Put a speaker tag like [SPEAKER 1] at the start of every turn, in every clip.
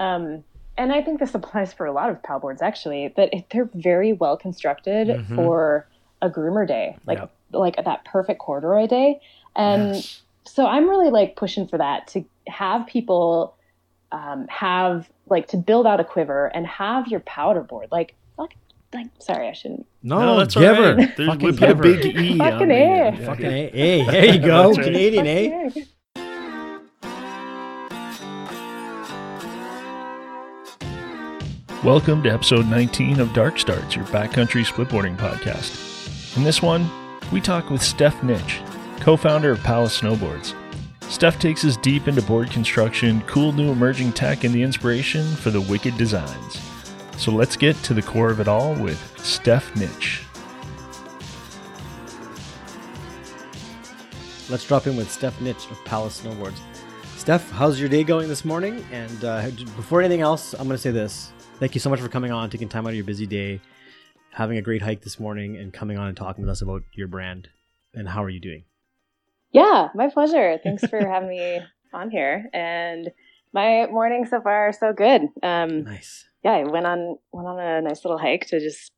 [SPEAKER 1] Um, and I think this applies for a lot of pow boards actually, that it, they're very well constructed
[SPEAKER 2] Mhm.
[SPEAKER 1] for a groomer day, like
[SPEAKER 2] Yep.
[SPEAKER 1] like that perfect corduroy day. And
[SPEAKER 2] Yes.
[SPEAKER 1] so I'm really like pushing for that to have people um, have like to build out a quiver and have your powder board like like like sorry I shouldn't
[SPEAKER 3] No,
[SPEAKER 2] No, that's all right. There's,
[SPEAKER 3] Fucking
[SPEAKER 2] we put a big E.
[SPEAKER 1] Fucking
[SPEAKER 2] on the,
[SPEAKER 1] A.
[SPEAKER 2] uh,
[SPEAKER 3] Fucking
[SPEAKER 2] yeah.
[SPEAKER 3] A. There you go.
[SPEAKER 2] That's right.
[SPEAKER 3] Canadian, eh?
[SPEAKER 2] Welcome to episode 19 of Dark Starts, your backcountry splitboarding podcast. In this one, we talk with Steph Nitch, co founder of Pallas Snowboards. Steph takes us deep into board construction, cool new emerging tech, and the inspiration for the wicked designs. So let's get to the core of it all with Steph Nitch.
[SPEAKER 3] Let's drop in with Steph Nitch of Pallas Snowboards. Steph, how's your day going this morning? And uh, before anything else, I'm going to say this. Thank you so much for coming on, taking time out of your busy day, having a great hike this morning, and coming on and talking with us about your brand. And how are you doing?
[SPEAKER 1] Yeah, my pleasure. Thanks for having me on here. And my morning so far are so good. Um,
[SPEAKER 3] Nice.
[SPEAKER 1] yeah, I went on went on a nice little hike to just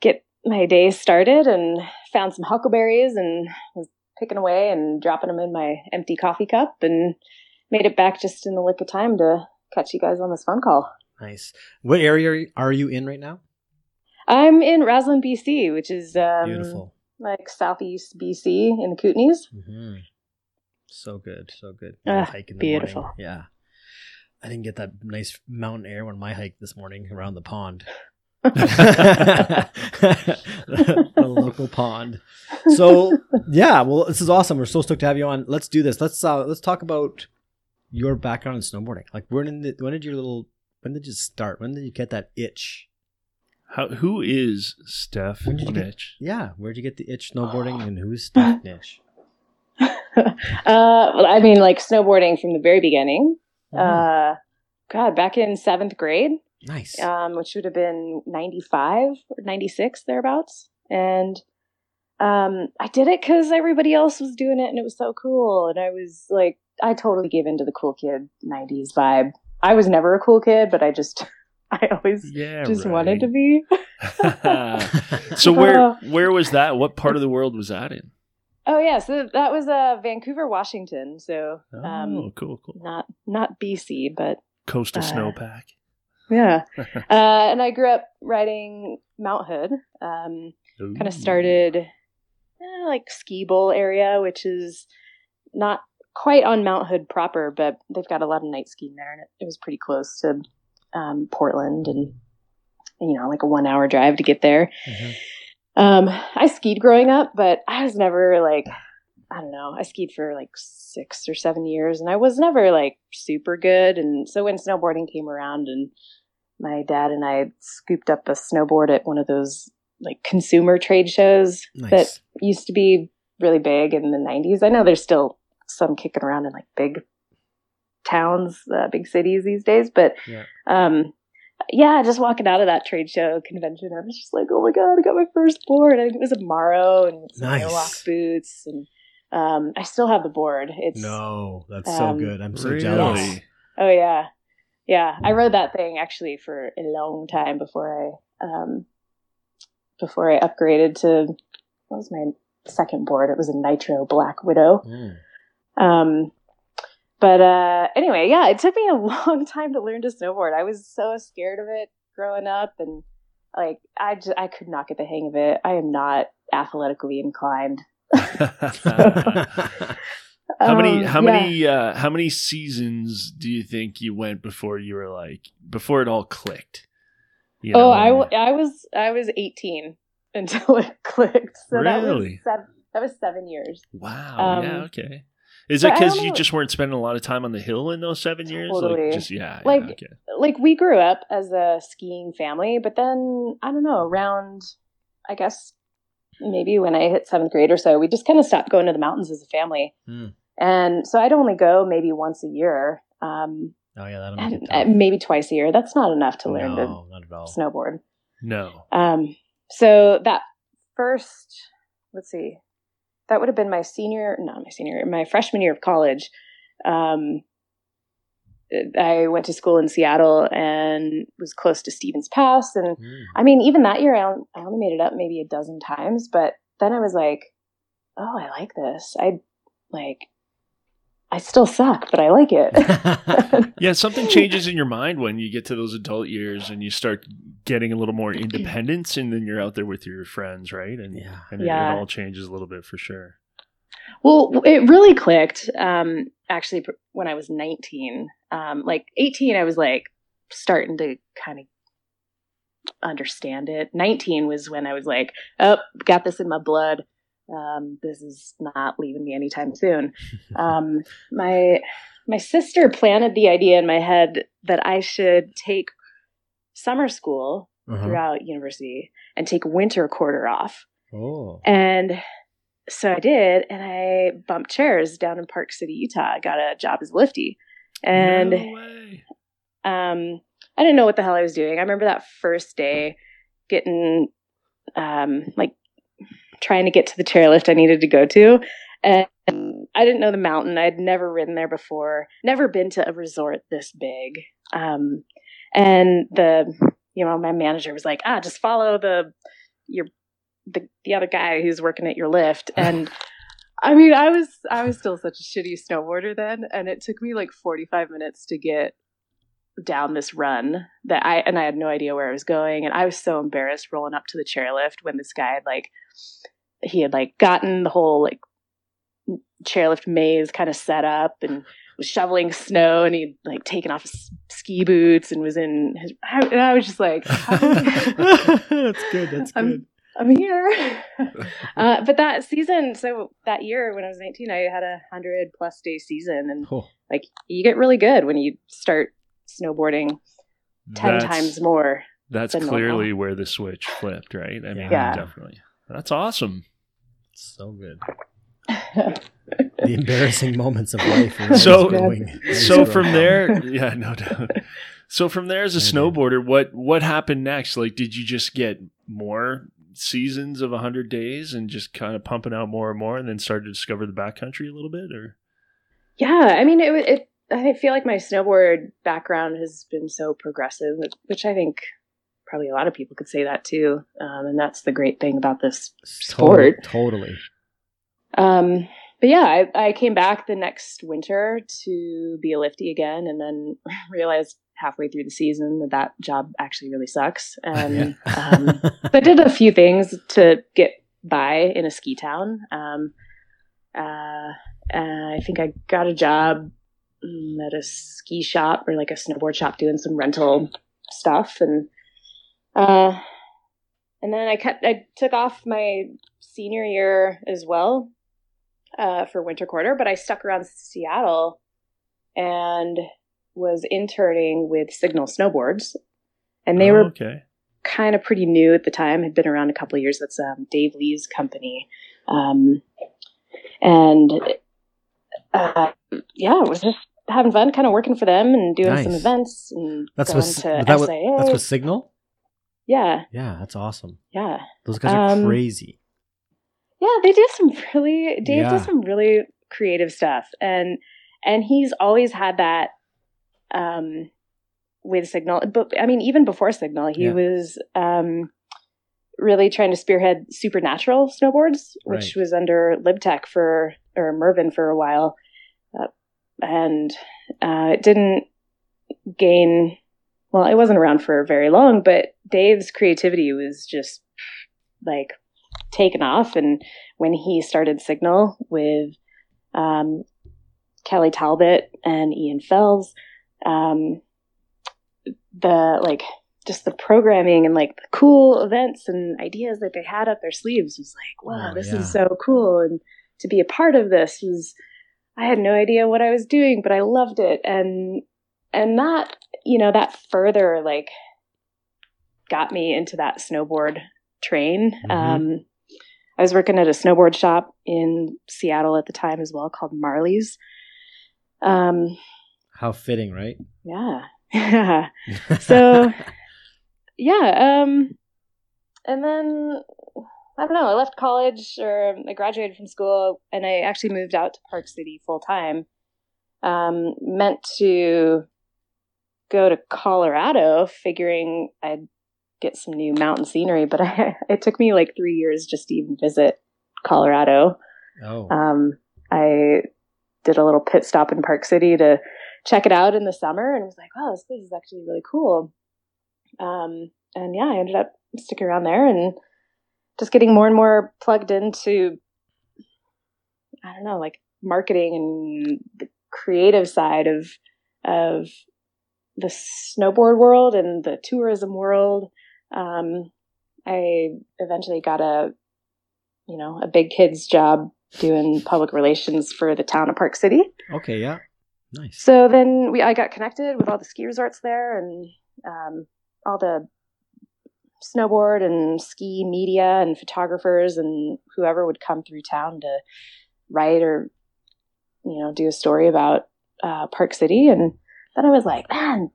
[SPEAKER 1] get my day started, and found some huckleberries, and was picking away and dropping them in my empty coffee cup, and made it back just in the nick of time to catch you guys on this phone call.
[SPEAKER 3] Nice. What area are you- in right now?
[SPEAKER 1] I'm in Rossland, BC, which is um,
[SPEAKER 3] Beautiful.
[SPEAKER 1] like southeast BC in the Kootenays.
[SPEAKER 3] hmm So good. So good.
[SPEAKER 1] Ah,
[SPEAKER 3] hike in the
[SPEAKER 1] beautiful.
[SPEAKER 3] morning. Yeah. I didn't get that nice mountain air when my hike this morning around the pond. the local pond. So yeah, well, this is awesome. We're so stoked to have you on. Let's do this. Let's uh, let's talk about your background in snowboarding. Like, when the, when did your little when did you start? When did you get that itch?
[SPEAKER 2] How, who is Steph
[SPEAKER 3] When did you get-
[SPEAKER 2] Nitch?
[SPEAKER 3] Yeah, where'd you get the itch snowboarding, and who's Steph Nish?
[SPEAKER 1] uh, well, I mean, like snowboarding from the very beginning.
[SPEAKER 3] Mhm.
[SPEAKER 1] Uh, God, back in seventh grade,
[SPEAKER 3] nice.
[SPEAKER 1] um, which would have been 95 or 96 thereabouts. And um, I did it because everybody else was doing it and it was so cool. And I was like, I totally gave into the cool kid 90s vibe. I was never a cool kid, but I just, I always
[SPEAKER 2] Yeah,
[SPEAKER 1] just
[SPEAKER 2] right.
[SPEAKER 1] wanted to be.
[SPEAKER 2] so where
[SPEAKER 1] Uh,
[SPEAKER 2] where was that? What part of the world was that in?
[SPEAKER 1] Oh, yeah. So that was uh, Vancouver, Washington. So
[SPEAKER 2] Oh,
[SPEAKER 1] um,
[SPEAKER 2] cool, cool.
[SPEAKER 1] not, not BC, but
[SPEAKER 2] Coastal
[SPEAKER 1] uh,
[SPEAKER 2] snowpack.
[SPEAKER 1] yeah. uh, and I grew up riding Mount Hood. Um, kind of started eh, like ski bowl area which is not quite on mount hood proper but they've got a lot of night skiing there and it, it was pretty close to um, portland and you know like a one hour drive to get there
[SPEAKER 3] Mhm.
[SPEAKER 1] um, i skied growing up but i was never like i don't know i skied for like six or seven years and i was never like super good and so when snowboarding came around and my dad and i scooped up a snowboard at one of those like consumer trade shows that used to be really big in the 90s. I know there's still some kicking around in like big towns, uh, big cities these days, but
[SPEAKER 3] Yeah.
[SPEAKER 1] um yeah, just walking out of that trade show convention, I was just like, oh my god, I got my first board. I think it was a Morrow and some
[SPEAKER 3] Nice.
[SPEAKER 1] airlock boots, and um, I still have the board. It's
[SPEAKER 3] No, that's so
[SPEAKER 1] Um,
[SPEAKER 3] good. I'm so
[SPEAKER 2] really?
[SPEAKER 3] jealous.
[SPEAKER 1] Oh yeah, yeah. I rode that thing actually for a long time before I um, before I upgraded to what was my second board? It was a Nitro Black Widow.
[SPEAKER 3] Mm.
[SPEAKER 1] Um, but uh, anyway, yeah, it took me a long time to learn to snowboard. I was so scared of it growing up, and like I just, I could not get the hang of it. I am not athletically inclined.
[SPEAKER 2] how many
[SPEAKER 1] Um,
[SPEAKER 2] how
[SPEAKER 1] yeah.
[SPEAKER 2] many uh how many seasons do you think you went before you were like before it all clicked? You
[SPEAKER 1] Oh,
[SPEAKER 2] know?
[SPEAKER 1] I, w- I was I was 18 until it clicked. So that was seven, that was seven years.
[SPEAKER 2] Wow.
[SPEAKER 1] um,
[SPEAKER 2] yeah. Okay. Is it
[SPEAKER 1] but I
[SPEAKER 2] because you just weren't spending a lot of time on the hill in those seven years?
[SPEAKER 1] Totally.
[SPEAKER 2] Like just yeah.
[SPEAKER 1] Like-
[SPEAKER 2] yeah, okay.
[SPEAKER 1] Like we grew up as a skiing family, but then I don't know around I guess maybe when I hit seventh grade or so, we just kind of stopped going to the mountains as a family,
[SPEAKER 3] Hmm.
[SPEAKER 1] and so I'd only go maybe once a year, um,
[SPEAKER 3] Oh yeah, that'll make
[SPEAKER 1] and
[SPEAKER 3] it
[SPEAKER 1] maybe twice a year. That's not enough to learn to
[SPEAKER 3] no, all.
[SPEAKER 1] snowboard.
[SPEAKER 2] No.
[SPEAKER 1] Um, so that first, let's see, that would have been my senior, not my senior, my freshman year of college. Um, I went to school in Seattle and was close to Stevens Pass. And
[SPEAKER 3] Mm.
[SPEAKER 1] I mean, even that year, I I only made it up maybe a dozen times. But then I was like, oh, I like this. I like, I still suck, but I like it.
[SPEAKER 2] Yeah, something changes in your mind when you get to those adult years and you start getting a little more independence, and then you're out there with your friends, right? And
[SPEAKER 3] Yeah.
[SPEAKER 2] and it-
[SPEAKER 1] Yeah.
[SPEAKER 2] it, all changes a little bit for sure.
[SPEAKER 1] Well, it really clicked um, actually when I was 19. Um, like 18, I was like starting to kind of understand it. 19 was when I was like, oh, got this in my blood. Um, this is not leaving me anytime soon. Um, my my sister planted the idea in my head that I should take summer school
[SPEAKER 3] Uh-huh.
[SPEAKER 1] throughout university and take winter quarter off.
[SPEAKER 3] Oh.
[SPEAKER 1] And so I did, and I bumped chairs down in Park City, Utah. I got a job as a lifty, and
[SPEAKER 2] no
[SPEAKER 1] um, I didn't know what the hell I was doing. I remember that first day getting um, like trying to get to the chairlift I needed to go to, and I didn't know the mountain. I'd never ridden there before, never been to a resort this big. Um, and the you know my manager was like, ah, just follow the your the the other guy who's working at your lift and. I mean, I was I was still such a shitty snowboarder then, and it took me like forty five minutes to get down this run that I and I had no idea where I was going and I was so embarrassed rolling up to the chairlift when this guy had like he had like gotten the whole like chairlift maze kind of set up and was shoveling snow and he'd like taken off his ski boots and was in his and I was just like
[SPEAKER 3] that's good. That's
[SPEAKER 1] I'm-
[SPEAKER 3] good.
[SPEAKER 1] I'm here. uh, but that season, so that year when I was 19, I had a hundred plus day season, and
[SPEAKER 3] Oh.
[SPEAKER 1] like you get really good when you start snowboarding ten
[SPEAKER 2] That's-
[SPEAKER 1] times more.
[SPEAKER 2] That's
[SPEAKER 1] than normal.
[SPEAKER 2] clearly where the switch flipped, right? I mean,
[SPEAKER 1] Yeah.
[SPEAKER 2] definitely. That's awesome.
[SPEAKER 3] So good. The embarrassing moments of life.
[SPEAKER 2] So-
[SPEAKER 3] growing.
[SPEAKER 2] So from
[SPEAKER 3] growing.
[SPEAKER 2] there, yeah, no doubt. So from there, as a snowboarder, what what happened next? Like, did you just get more seasons of hundred days and just kind of pumping out more and more, and then start to discover the backcountry a little bit, or
[SPEAKER 1] yeah, I mean, it, it. I feel like my snowboard background has been so progressive, which I think probably a lot of people could say that too. Um, and that's the great thing about this sport.
[SPEAKER 3] Totally.
[SPEAKER 1] Um, but yeah, I, I came back the next winter to be a lifty again, and then realized halfway through the season that that job actually really sucks. And um, I did a few things to get by in a ski town. Um, uh, uh, I think I got a job at a ski shop or like a snowboard shop doing some rental stuff, and uh, and then I kept I took off my senior year as well uh, for winter quarter, but I stuck around Seattle and was interning with Signal Snowboards, and they
[SPEAKER 2] Oh,
[SPEAKER 1] were
[SPEAKER 2] okay.
[SPEAKER 1] kind of pretty new at the time. Had been around a couple of years. That's um, Dave Lee's company, um, and uh, yeah, it was just having fun, kind of working for them and doing some events and
[SPEAKER 3] That's
[SPEAKER 1] going
[SPEAKER 3] what.
[SPEAKER 1] to
[SPEAKER 3] That was,
[SPEAKER 1] SIA.
[SPEAKER 3] that's what Signal.
[SPEAKER 1] yeah,
[SPEAKER 3] Yeah, that's awesome.
[SPEAKER 1] yeah,
[SPEAKER 3] Those guys are
[SPEAKER 1] Um,
[SPEAKER 3] crazy.
[SPEAKER 1] yeah. They do some really. Dave
[SPEAKER 3] Yeah.
[SPEAKER 1] does some really creative stuff, and and he's always had that. Um, with Signal, but I mean, even before Signal, he
[SPEAKER 3] Yeah.
[SPEAKER 1] was um, really trying to spearhead supernatural snowboards, which
[SPEAKER 3] Right.
[SPEAKER 1] was under LibTech for or Mervin for a while, and uh, it didn't gain. Well, it wasn't around for very long, but Dave's creativity was just like taken off, and when he started Signal with um, Kelly Talbot and Ian Fells. Um, the like just the programming and like the cool events and ideas that they had up their sleeves was like wow
[SPEAKER 3] Oh,
[SPEAKER 1] this
[SPEAKER 3] yeah.
[SPEAKER 1] is so cool and to be a part of this was i had no idea what i was doing but i loved it and and that you know that further like got me into that snowboard train
[SPEAKER 3] Mhm.
[SPEAKER 1] um i was working at a snowboard shop in seattle at the time as well called marley's um
[SPEAKER 3] How fitting, right?
[SPEAKER 1] yeah yeah So- yeah um and then i don't know i left college or i graduated from school and i actually moved out to park city full time um meant to go to Colorado, figuring I'd get some new mountain scenery. But I, it took me like three years just to even visit Colorado.
[SPEAKER 3] Oh,
[SPEAKER 1] Um, I did a little pit stop in Park City to check it out in the summer, and was like, "Wow, this place is actually really cool." Um, and yeah, I ended up sticking around there and just getting more and more plugged into, I don't know, like marketing and the creative side of of the snowboard world and the tourism world. Um, I eventually got a, you know, a big kids job doing public relations for the town of Park City.
[SPEAKER 3] okay, yeah, nice.
[SPEAKER 1] So then we, I got connected with all the ski resorts there and um, all the snowboard and ski media and photographers and whoever would come through town to write or, you know, do a story about uh, Park City. And then I was like, man,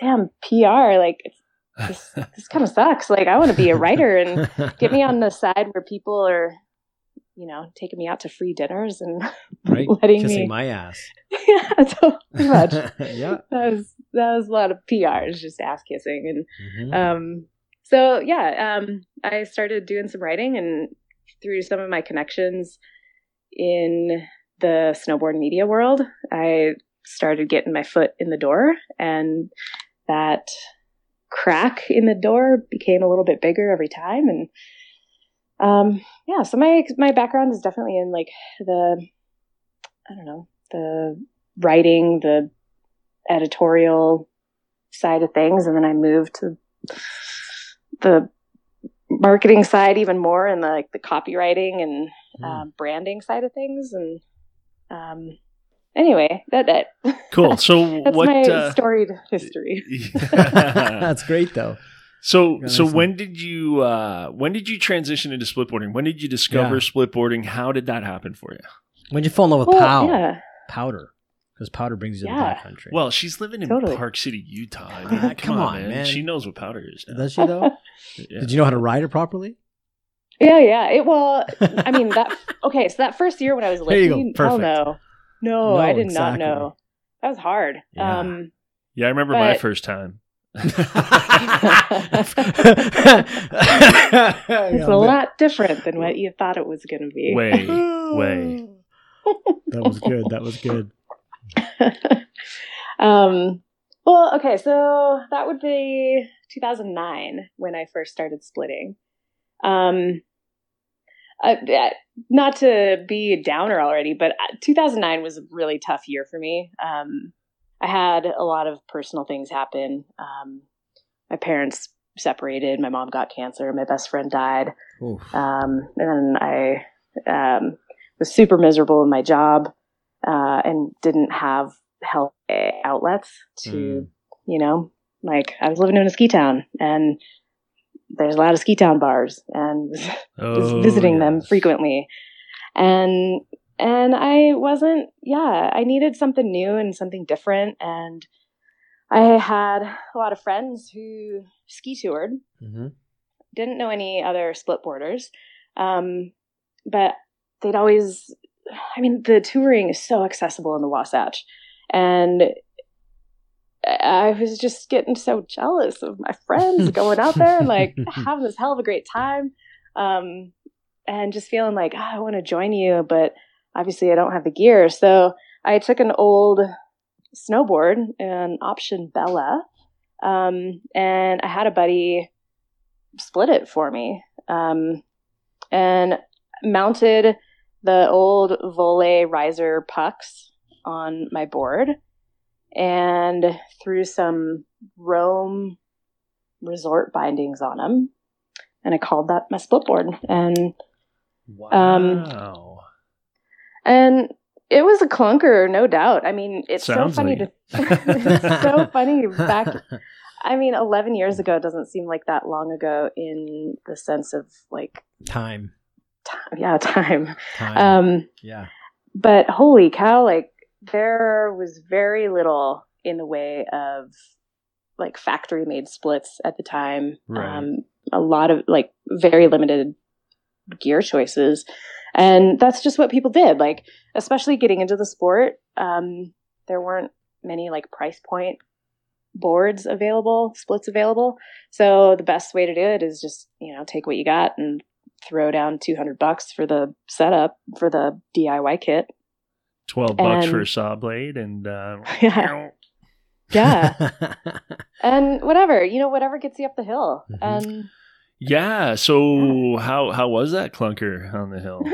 [SPEAKER 1] damn PR, like it's, this, this kind of sucks. Like I want to be a writer and get me on the side where people are, you know, taking me out to free dinners and
[SPEAKER 3] right,
[SPEAKER 1] letting
[SPEAKER 3] kissing
[SPEAKER 1] me.
[SPEAKER 3] my ass.
[SPEAKER 1] yeah, so much.
[SPEAKER 3] yeah.
[SPEAKER 1] That was that was a lot of PR, it's just ass kissing, and
[SPEAKER 3] Mhm.
[SPEAKER 1] um, so yeah, um, I started doing some writing, and through some of my connections in the snowboard media world, I started getting my foot in the door, and that crack in the door became a little bit bigger every time, and um, yeah, so my my background is definitely in like the I don't know the writing, the editorial side of things, and then I moved to the marketing side even more, and the, like the copywriting and um, branding side of things. And um, anyway, that that
[SPEAKER 2] Cool. So
[SPEAKER 1] that's
[SPEAKER 2] what?
[SPEAKER 1] my
[SPEAKER 2] uh,
[SPEAKER 1] storied history.
[SPEAKER 3] That's great though.
[SPEAKER 2] so
[SPEAKER 3] Yeah,
[SPEAKER 2] so
[SPEAKER 3] nice
[SPEAKER 2] when did you uh, when did you transition into splitboarding? When did you discover
[SPEAKER 3] Yeah.
[SPEAKER 2] splitboarding? How did that happen for you?
[SPEAKER 3] When did you fall in love with
[SPEAKER 1] well,
[SPEAKER 3] pow
[SPEAKER 1] yeah,
[SPEAKER 3] powder? Because powder brings you to
[SPEAKER 1] Yeah.
[SPEAKER 3] the backcountry.
[SPEAKER 2] Well, she's living in
[SPEAKER 1] Totally.
[SPEAKER 2] Park City, Utah. I
[SPEAKER 3] Ah,
[SPEAKER 2] mean, come,
[SPEAKER 3] come
[SPEAKER 2] on,
[SPEAKER 3] on,
[SPEAKER 2] man.
[SPEAKER 3] man.
[SPEAKER 2] She knows what powder is now.
[SPEAKER 3] does she though?
[SPEAKER 2] Yeah.
[SPEAKER 3] Did you know how to ride it properly?
[SPEAKER 1] yeah, yeah. It well, I mean that. Okay, so that first year when I was
[SPEAKER 3] There you go.
[SPEAKER 1] lifting, hell
[SPEAKER 3] Perfect.
[SPEAKER 1] no, no,
[SPEAKER 3] No,
[SPEAKER 1] I did
[SPEAKER 3] exactly.
[SPEAKER 1] not know. That was hard.
[SPEAKER 3] Yeah.
[SPEAKER 1] Um,
[SPEAKER 2] Yeah, I remember my first time.
[SPEAKER 1] it's
[SPEAKER 3] it's
[SPEAKER 1] a lot different than what you thought it was going to be.
[SPEAKER 2] Way, way.
[SPEAKER 3] That was good. That was good.
[SPEAKER 1] um, well, okay, so that would be 2009 when I first started splitting. Um, uh, not to be a downer already, but uh, 2009 was a really tough year for me. Um, I had a lot of personal things happen. Um, my parents separated. My mom got cancer. My best friend died. Um, and I um, was super miserable in my job uh, and didn't have health outlets to,
[SPEAKER 3] Mm.
[SPEAKER 1] you know, like I was living in a ski town and there's a lot of ski town bars and was
[SPEAKER 2] Oh,
[SPEAKER 1] visiting them frequently. And and I wasn't yeah, I needed something new and something different and I had a lot of friends who ski toured
[SPEAKER 3] Mhm.
[SPEAKER 1] didn't know any other split boarders. Um, but they'd always, I mean, the touring is so accessible in the Wasatch. And I was just getting so jealous of my friends going out there and like having this hell of a great time. Um, and just feeling like, "Ah, I want to join you, but obviously I don't have the gear. So I took an old snowboard, an option Bella, um, and I had a buddy split it for me um, and mounted the old Voile riser pucks on my board and threw some Rome resort bindings on them. And I called that my split board. And Um,
[SPEAKER 2] Wow.
[SPEAKER 1] and it was a clunker, no doubt. I mean, it's
[SPEAKER 2] Sounds
[SPEAKER 1] so funny
[SPEAKER 2] like
[SPEAKER 1] to it's so funny back I mean, 11 years ago doesn't seem like that long ago in the sense of like
[SPEAKER 3] time.
[SPEAKER 1] time, yeah, time.
[SPEAKER 3] Time.
[SPEAKER 1] Um,
[SPEAKER 3] yeah.
[SPEAKER 1] but holy cow, like there was very little in the way of like factory made splits at the time.
[SPEAKER 3] Right.
[SPEAKER 1] Um, a lot of like very limited gear choices. And that's just what people did. Like, especially getting into the sport, um, there weren't many like price point boards available, splits available. So the best way to do it is just, you know, take what you got and throw down 200 bucks for the setup for the DIY kit.
[SPEAKER 2] 12 bucks
[SPEAKER 1] And-
[SPEAKER 2] for a saw blade and uh,
[SPEAKER 1] Yeah. Yeah. and whatever, you know, whatever gets you up the hill.
[SPEAKER 3] Mhm.
[SPEAKER 1] And
[SPEAKER 2] yeah. So how how was that clunker on the hill?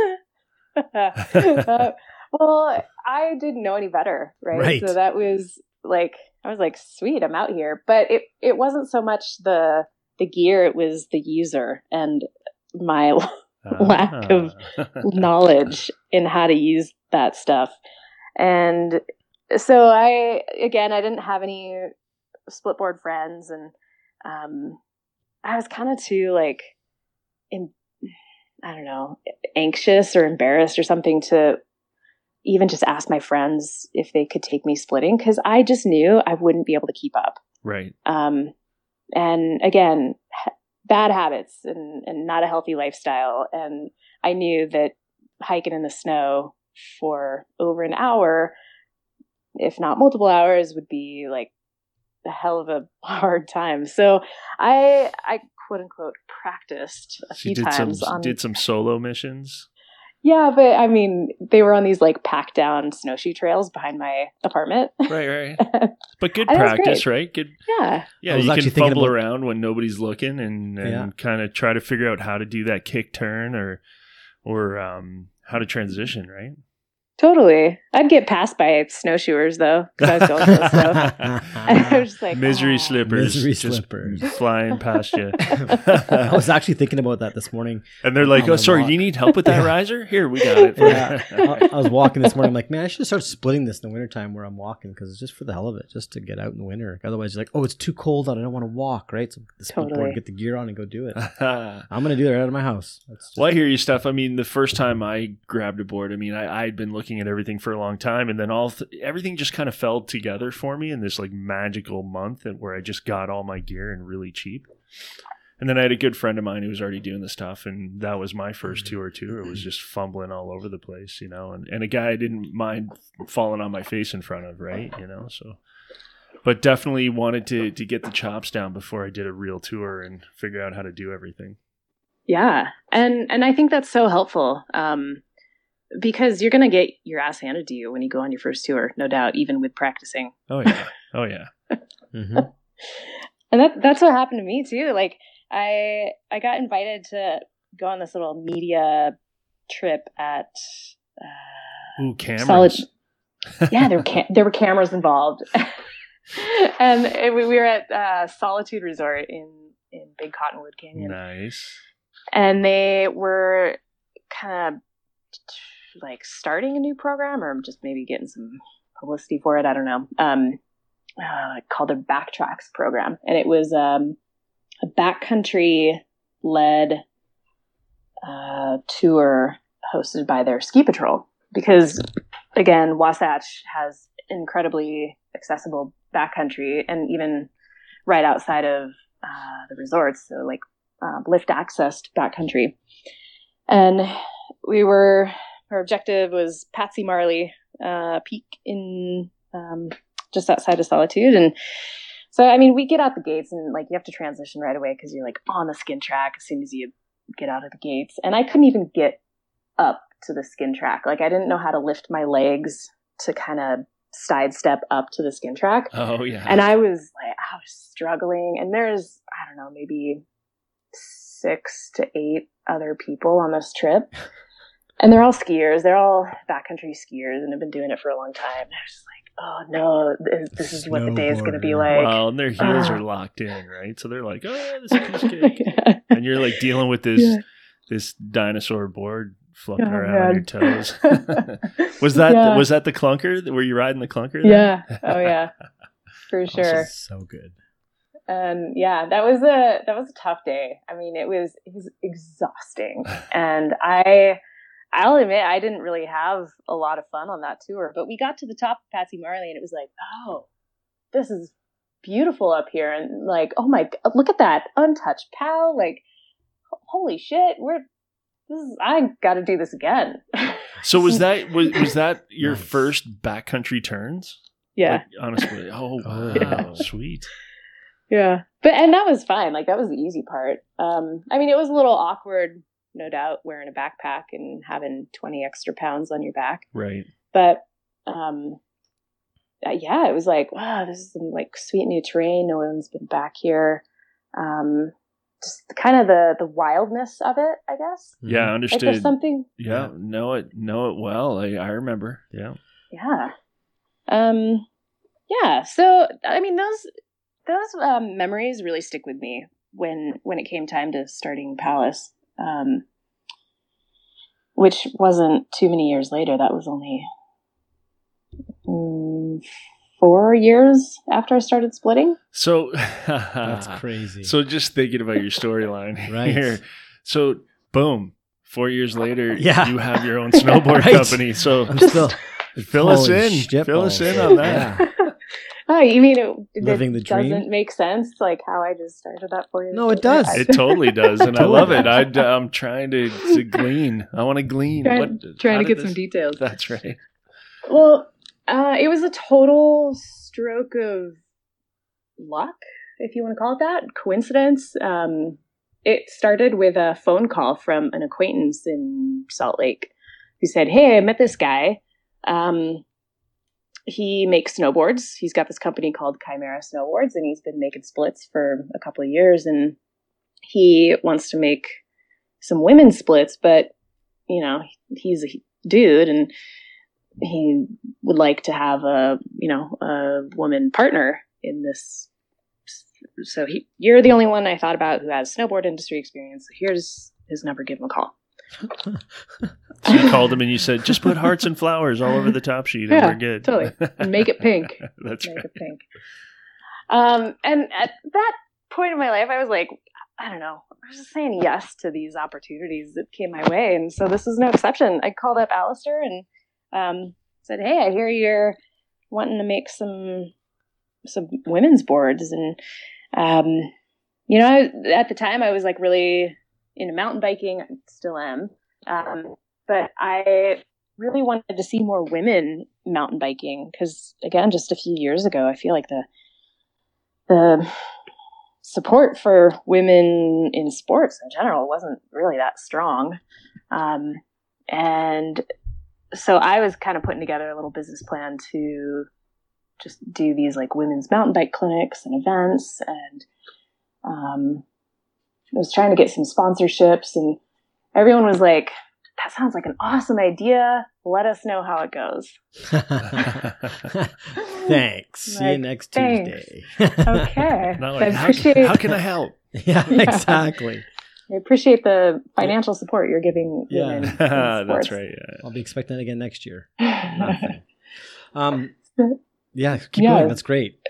[SPEAKER 1] Uh, well, I didn't know any better, right?
[SPEAKER 3] Right.
[SPEAKER 1] So that was like I was like, sweet, I'm out here. But it it wasn't so much the the gear; it was the user and my Lack of
[SPEAKER 2] Ah.
[SPEAKER 1] knowledge in how to use that stuff. And so I again I didn't have any split board friends and um I was kind of too like in I don't know, anxious or embarrassed or something to even just ask my friends if they could take me splitting cuz I just knew I wouldn't be able to keep up.
[SPEAKER 2] right.
[SPEAKER 1] Um, and again, bad habits and, and not a healthy lifestyle. And I knew that hiking in the snow for over an hour, if not multiple hours, would be like a hell of a hard time. So I, I quote unquote practiced a
[SPEAKER 2] She
[SPEAKER 1] few
[SPEAKER 2] did
[SPEAKER 1] times
[SPEAKER 2] some
[SPEAKER 1] on
[SPEAKER 2] did some solo missions.
[SPEAKER 1] Yeah, but I mean, they were on these like packed down snowshoe trails behind my apartment.
[SPEAKER 2] Right, right. But good
[SPEAKER 1] And it was
[SPEAKER 2] practice, right? Good.
[SPEAKER 1] yeah.
[SPEAKER 2] Yeah, you can fumble
[SPEAKER 3] about-
[SPEAKER 2] around when nobody's looking and, and
[SPEAKER 3] Yeah.
[SPEAKER 2] kind of try to figure out how to do that kick turn or or um, how to transition, right?
[SPEAKER 1] Totally. I'd get passed by snowshoers though, because I was going to the I was just like,
[SPEAKER 2] Misery
[SPEAKER 1] "Oh."
[SPEAKER 2] slippers,
[SPEAKER 3] Misery
[SPEAKER 2] just
[SPEAKER 3] slippers.
[SPEAKER 2] flying past you.
[SPEAKER 3] I was actually thinking about that this morning.
[SPEAKER 2] and they're like, "Oh, sorry,
[SPEAKER 3] walk.
[SPEAKER 2] do you need help with that
[SPEAKER 3] Yeah.
[SPEAKER 2] riser? Here, we got it."
[SPEAKER 3] Yeah, I, I was walking this morning. I'm like, man, I should start splitting this in the wintertime where I'm walking because it's just for the hell of it, just to get out in the winter. Otherwise, you're like, oh, it's too cold out. I don't want to walk, right? So the split board,
[SPEAKER 1] Totally.
[SPEAKER 3] get the gear on and go do it. I'm gonna do that right out of my house. That's just,
[SPEAKER 2] I hear you, Steph. I mean, the first time I grabbed a board, I mean, I I'd been looking at everything for a long time, and then all th- everything just kind of fell together for me in this like magical month, and where I just got all my gear and really cheap. And then I had a good friend of mine who was already doing the stuff, and that was my first tour too. It was just fumbling all over the place, you know, and, and a guy I didn't mind falling on my face in front of, right? You know, so but definitely wanted to to get the chops down before I did a real tour and figure out how to do everything.
[SPEAKER 1] Yeah, and and I think that's so helpful um, because you're gonna get your ass handed to you when you go on your first tour, no doubt, even with practicing.
[SPEAKER 2] Oh yeah. Oh yeah.
[SPEAKER 3] Mhm.
[SPEAKER 1] And that that's what happened to me too. Like I I got invited to go on this little media trip at uh,
[SPEAKER 2] Ooh, cameras.
[SPEAKER 1] Solid. yeah, there were ca- there were cameras involved, and it- we we were at uh, Solitude Resort in in Big Cottonwood Canyon.
[SPEAKER 2] Nice.
[SPEAKER 1] and they were kind of like starting a new program or just maybe getting some publicity for it. I don't know. Um, uh, called the Backtracks program, and it was um, a backcountry led uh, tour hosted by their ski patrol. Because again, Wasatch has incredibly accessible backcountry, and even right outside of uh, the resorts, so like uh, lift accessed backcountry. And we were, our objective was Patsy Marley uh, Peak in um, just outside of Solitude. And so, I mean, we get out the gates and like you have to transition right away because you're like on the skin track as soon as you get out of the gates. And I couldn't even get up to the skin track. Like, I didn't know how to lift my legs to kind of sidestep up to the skin track
[SPEAKER 2] Oh yeah.
[SPEAKER 1] and I was like, I was struggling. And there's, I don't know, maybe six to eight other people on this trip. And they're all skiers. They're all backcountry skiers and have been doing it for a long time. And I was just like, oh no, this, this is what the day is going to be like.
[SPEAKER 2] well, and their heels
[SPEAKER 1] uh,
[SPEAKER 2] are locked in, right? So they're like, "Oh, yeah, this is a piece of cake,"
[SPEAKER 1] Yeah.
[SPEAKER 2] and you're like dealing with this
[SPEAKER 1] Yeah.
[SPEAKER 2] this dinosaur board floating
[SPEAKER 1] Oh,
[SPEAKER 2] around on your toes. was that
[SPEAKER 1] Yeah.
[SPEAKER 2] was that the clunker? Were you riding the clunker? then?
[SPEAKER 1] Yeah. Oh yeah. For sure.
[SPEAKER 3] is so good.
[SPEAKER 1] and yeah that was a that was a tough day i mean it was it was exhausting and i i'll admit i didn't really have a lot of fun on that tour but we got to the top of patsy marley and it was like oh this is beautiful up here and like oh my g- look at that untouched pow like holy shit we're this is i gotta do this again
[SPEAKER 2] So was that was was that your
[SPEAKER 3] Nice.
[SPEAKER 2] first backcountry turns?
[SPEAKER 1] Yeah.
[SPEAKER 2] Like, honestly. Oh wow,
[SPEAKER 3] Yeah.
[SPEAKER 2] sweet.
[SPEAKER 1] Yeah. But and that was fine. Like that was the easy part. Um I mean it was a little awkward, no doubt, wearing a backpack and having 20 extra pounds on your back.
[SPEAKER 2] Right.
[SPEAKER 1] But um uh, yeah, it was like, wow, this is some like sweet new terrain. No one's been back here. Um just kind of the the wildness of it, I guess.
[SPEAKER 2] Yeah,
[SPEAKER 3] Mhm.
[SPEAKER 1] Like
[SPEAKER 2] understood.
[SPEAKER 1] there's something
[SPEAKER 2] yeah,
[SPEAKER 3] Yeah.
[SPEAKER 2] know it, know it well. I, I remember. Yeah.
[SPEAKER 1] yeah um yeah so i mean those those um, memories really stick with me when when it came time to starting Pallas um which wasn't too many years later that was only mm, four years after i started splitting
[SPEAKER 2] So
[SPEAKER 3] That's crazy.
[SPEAKER 2] So just thinking about your storyline
[SPEAKER 3] Right.
[SPEAKER 2] here. So boom, four years later,
[SPEAKER 3] Yeah.
[SPEAKER 2] you have your own snowboard
[SPEAKER 3] Right.
[SPEAKER 2] company. So
[SPEAKER 3] I'm still
[SPEAKER 2] fill us in.
[SPEAKER 3] shit
[SPEAKER 2] Fill us in on that.
[SPEAKER 3] Yeah.
[SPEAKER 1] Oh you mean it, it
[SPEAKER 3] Living the dream?
[SPEAKER 1] doesn't make sense like how i just started that for you
[SPEAKER 3] No, it does.
[SPEAKER 2] It totally does, and I love it.
[SPEAKER 3] does.
[SPEAKER 2] I, am trying to, to glean. I want to glean.
[SPEAKER 1] trying,
[SPEAKER 2] What-
[SPEAKER 1] trying to
[SPEAKER 2] did
[SPEAKER 1] get some details
[SPEAKER 2] That's right.
[SPEAKER 1] Well, uh, it was a total stroke of luck, if you want to call it that, coincidence. Um, it started with a phone call from an acquaintance in Salt Lake who said, Hey, I met this guy. Um, he makes snowboards. He's got this company called Chimera Snowboards, and he's been making splits for a couple of years. And he wants to make some women's splits, but you know, he's a dude, and he would like to have a you know a woman partner in this so he you're the only one i thought about who has snowboard industry experience here's his number give him a call
[SPEAKER 2] So you called him and you said, just put hearts and flowers all over the top sheet, and
[SPEAKER 1] Yeah,
[SPEAKER 2] we're good.
[SPEAKER 1] totally. and make it pink
[SPEAKER 2] That's
[SPEAKER 1] make
[SPEAKER 2] right.
[SPEAKER 1] it pink um and at that point in my life i was like i don't know i was just saying yes to these opportunities that came my way and so this is no exception i called up Alistair and um said hey i hear you're wanting to make some some women's boards and um you know I, at the time i was like really into mountain biking I still am. Um but i really wanted to see more women mountain biking because again just a few years ago i feel like the the support for women in sports in general wasn't really that strong. Um, and so i was kind of putting together a little business plan to just do these like women's mountain bike clinics and events and um, i was trying to get some sponsorships and everyone was like that sounds like an awesome idea let us know how it goes
[SPEAKER 3] Thanks. See you next
[SPEAKER 1] thanks.
[SPEAKER 3] Tuesday.
[SPEAKER 1] okay
[SPEAKER 2] Not
[SPEAKER 1] I
[SPEAKER 2] like, how,
[SPEAKER 1] appreciate
[SPEAKER 2] can, how can I help?
[SPEAKER 3] yeah, exactly.
[SPEAKER 1] I appreciate the financial support you're giving
[SPEAKER 3] Yeah.
[SPEAKER 1] women. in
[SPEAKER 2] That's right. Yeah.
[SPEAKER 3] I'll be expecting it again next year. Um, yeah, keep
[SPEAKER 1] Yeah.
[SPEAKER 3] going. That's great.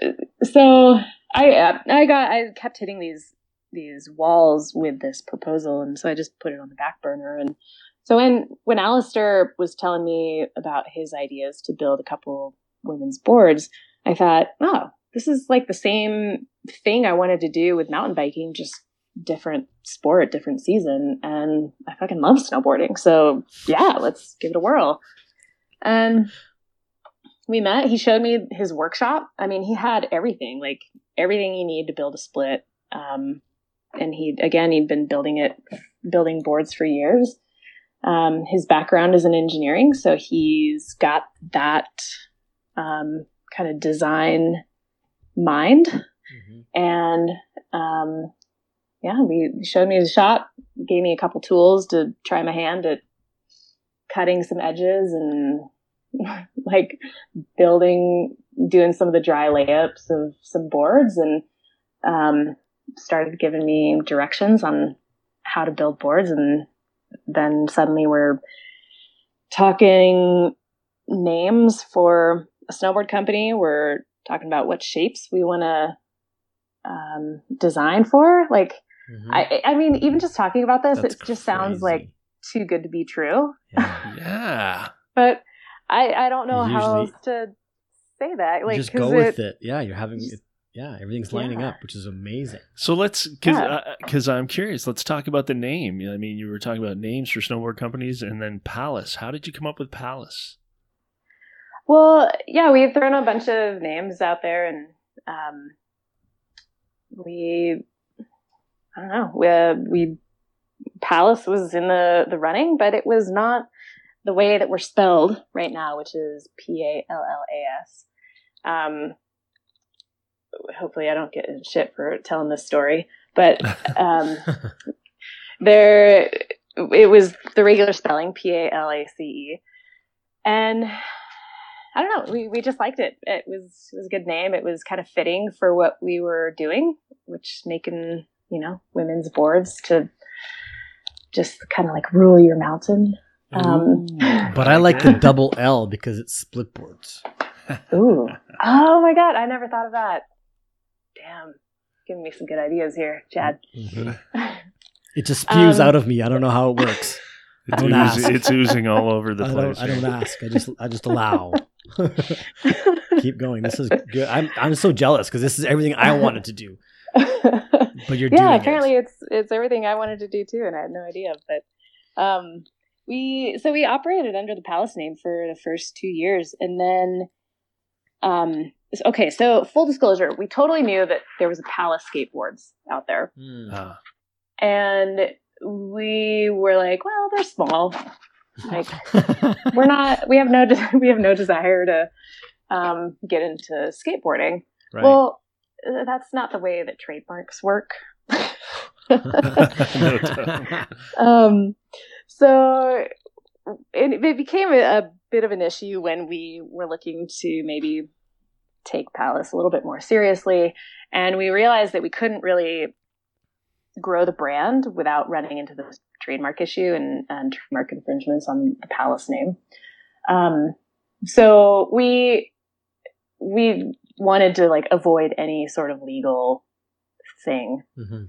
[SPEAKER 1] so I uh, I got I kept hitting these these walls with this proposal, and so I just put it on the back burner. And so when when Alistair was telling me about his ideas to build a couple women's boards, I thought, oh, this is like the same thing I wanted to do with mountain biking, just different sport, different season. And I fucking love snowboarding. So yeah, let's give it a whirl. And we met. He showed me his workshop. I mean, he had everything, like everything you need to build a split. Um, and he, again, he'd been building it, building boards for years. Um, his background is in engineering, so he's got that um, kind of design mind. And um, yeah, we he showed me the shop, gave me a couple tools to try my hand at cutting some edges and like building, doing some of the dry layups of some boards, and um, started giving me directions on how to build boards. And then suddenly we're talking names for a snowboard company. We're talking about what shapes we want to um, design for. Like,
[SPEAKER 3] Mhm.
[SPEAKER 1] I, I mean, even just talking about this,
[SPEAKER 3] That's
[SPEAKER 1] it just sounds like too good to be true.
[SPEAKER 3] Yeah.
[SPEAKER 2] Yeah.
[SPEAKER 1] But I, I don't know how else to say that. Like,
[SPEAKER 3] just go
[SPEAKER 1] it,
[SPEAKER 3] with it. Yeah, you're having
[SPEAKER 1] just-
[SPEAKER 3] it. Yeah, everything's lining
[SPEAKER 1] Yeah.
[SPEAKER 3] up, which is amazing.
[SPEAKER 2] So let's, because
[SPEAKER 1] Yeah.
[SPEAKER 2] because I'm curious. Let's talk about the name. I mean, you were talking about names for snowboard companies, and then Pallas. How did you come up with Pallas?
[SPEAKER 1] Well, yeah, we've thrown a bunch of names out there, and um, we, I don't know, we, uh, we Palace was in the the running, but it was not the way that we're spelled right now, which is P A L L A S. Um, hopefully, I don't get in shit for telling this story, but um, there it was the regular spelling P A L A C E, and I don't know. We we just liked it. It was it was a good name. It was kind of fitting for what we were doing, which making you know women's boards to just kind of like rule your mountain. Um,
[SPEAKER 3] But I like the double L because it's split boards.
[SPEAKER 1] ooh, oh my god! I never thought of that. Damn, giving me some good ideas here, Chad.
[SPEAKER 3] It just spews
[SPEAKER 1] Um,
[SPEAKER 3] out of me. I don't know how it works.
[SPEAKER 2] It's,
[SPEAKER 3] Don't
[SPEAKER 2] oozing,
[SPEAKER 3] ask.
[SPEAKER 2] it's oozing all over the
[SPEAKER 3] I
[SPEAKER 2] place.
[SPEAKER 3] don't, I don't ask. I just I just allow. Keep going. This is good. I'm I'm so jealous because this is everything I wanted to do. But you're
[SPEAKER 1] yeah,
[SPEAKER 3] doing
[SPEAKER 1] apparently
[SPEAKER 3] it.
[SPEAKER 1] it's it's everything I wanted to do too, and I had no idea. But um, we so we operated under the Palace name for the first two years, and then um, okay. So full disclosure, we totally knew that there was a Palace skateboards out there.
[SPEAKER 2] Ah,
[SPEAKER 1] and we were like, well, they're small. Like we're not. We have no. de- We have no desire to um, get into skateboarding.
[SPEAKER 3] right.
[SPEAKER 1] Well, uh, that's not the way that trademarks work. Um, so it, it became a, a bit of an issue when we were looking to maybe take Palace a little bit more seriously, and we realized that we couldn't really grow the brand without running into this trademark issue and, and trademark infringements on the Palace name. Um, so we we wanted to like avoid any sort of legal thing
[SPEAKER 3] Mhm.